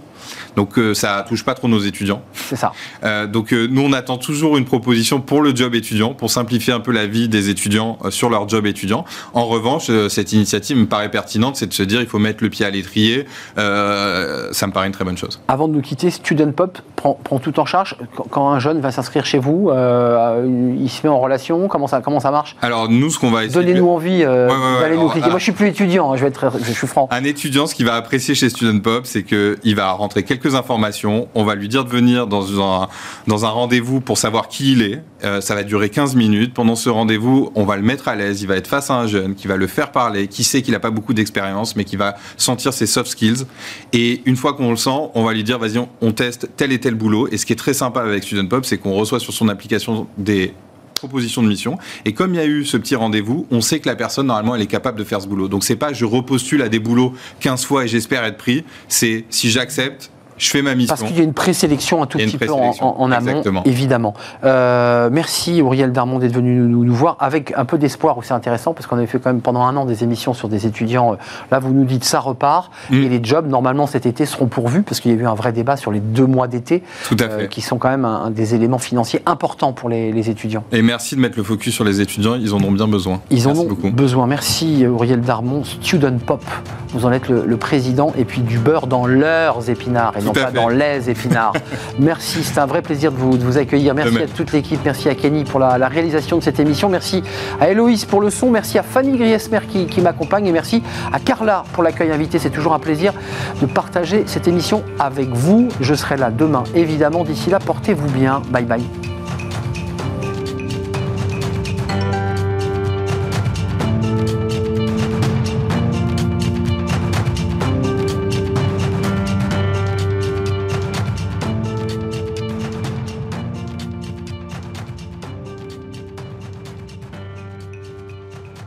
Donc euh, ça touche pas trop nos étudiants. C'est ça. Euh, donc euh, nous, on attend toujours une proposition pour le job étudiant, pour simplifier un peu la vie des étudiants sur leur job étudiant. En revanche, cette initiative me paraît pertinente, c'est de se dire il faut mettre le pied à l'étrier. Euh, ça me paraît une très bonne chose. Avant de nous quitter, Student Pop prend, prend tout en charge. Quand, quand un jeune va s'inscrire chez vous, euh, il se met en relation. Comment ça, comment ça marche Alors nous, ce qu'on va essayer Donnez-nous envie euh, Ouais, ouais, ouais. d'aller nous cliquer. Moi, je suis plus étudiant. hein, je vais être, je suis franc. Un étudiant, ce qu'il va apprécier chez Student Pop, c'est qu'il va rentrer quelques informations. On va lui dire de venir dans un, dans un rendez-vous pour savoir qui il est. Euh, ça va durer 15 minutes. Pendant ce rendez-vous, on va le mettre à l'aise. Il va être face à un jeune qui va le faire parler, qui sait qu'il n'a pas beaucoup d'expérience, mais qui va sentir ses soft skills. Et une fois qu'on le sent, on va lui dire, vas-y, on, on teste tel et tel boulot. Et ce qui est très sympa avec Student Pop, c'est qu'on reçoit sur son application des proposition de mission. Et comme il y a eu ce petit rendez-vous, on sait que la personne, normalement, elle est capable de faire ce boulot. Donc, c'est pas je repostule à des boulots 15 fois et j'espère être pris. C'est si j'accepte, je fais ma mission. Parce qu'il y a une présélection un tout petit peu en, amont, exactement. évidemment. Euh, merci Auriel Darmon d'être venu nous, nous voir avec un peu d'espoir aussi intéressant parce qu'on avait fait quand même pendant un an des émissions sur des étudiants. Euh, Là, vous nous dites ça repart Mm. et les jobs normalement cet été seront pourvus parce qu'il y a eu un vrai débat sur les deux mois d'été euh, qui sont quand même un, un des éléments financiers importants pour les, les étudiants. Et merci de mettre le focus sur les étudiants, ils en ont bien besoin. Ils en merci ont beaucoup. besoin. Merci Auriel Darmon, Student Pop. Vous en êtes le, le président et puis du beurre dans leurs épinards et non pas fait. dans les épinards. [LAUGHS] merci, c'est un vrai plaisir de vous, de vous accueillir. Merci à toute l'équipe, merci à Kenny pour la, la réalisation de cette émission, merci à Héloïse pour le son, merci à Fanny Griesmer qui, qui m'accompagne et merci à Carla pour l'accueil invité. C'est toujours un plaisir de partager cette émission avec vous. Je serai là demain, évidemment. D'ici là, portez-vous bien. Bye bye.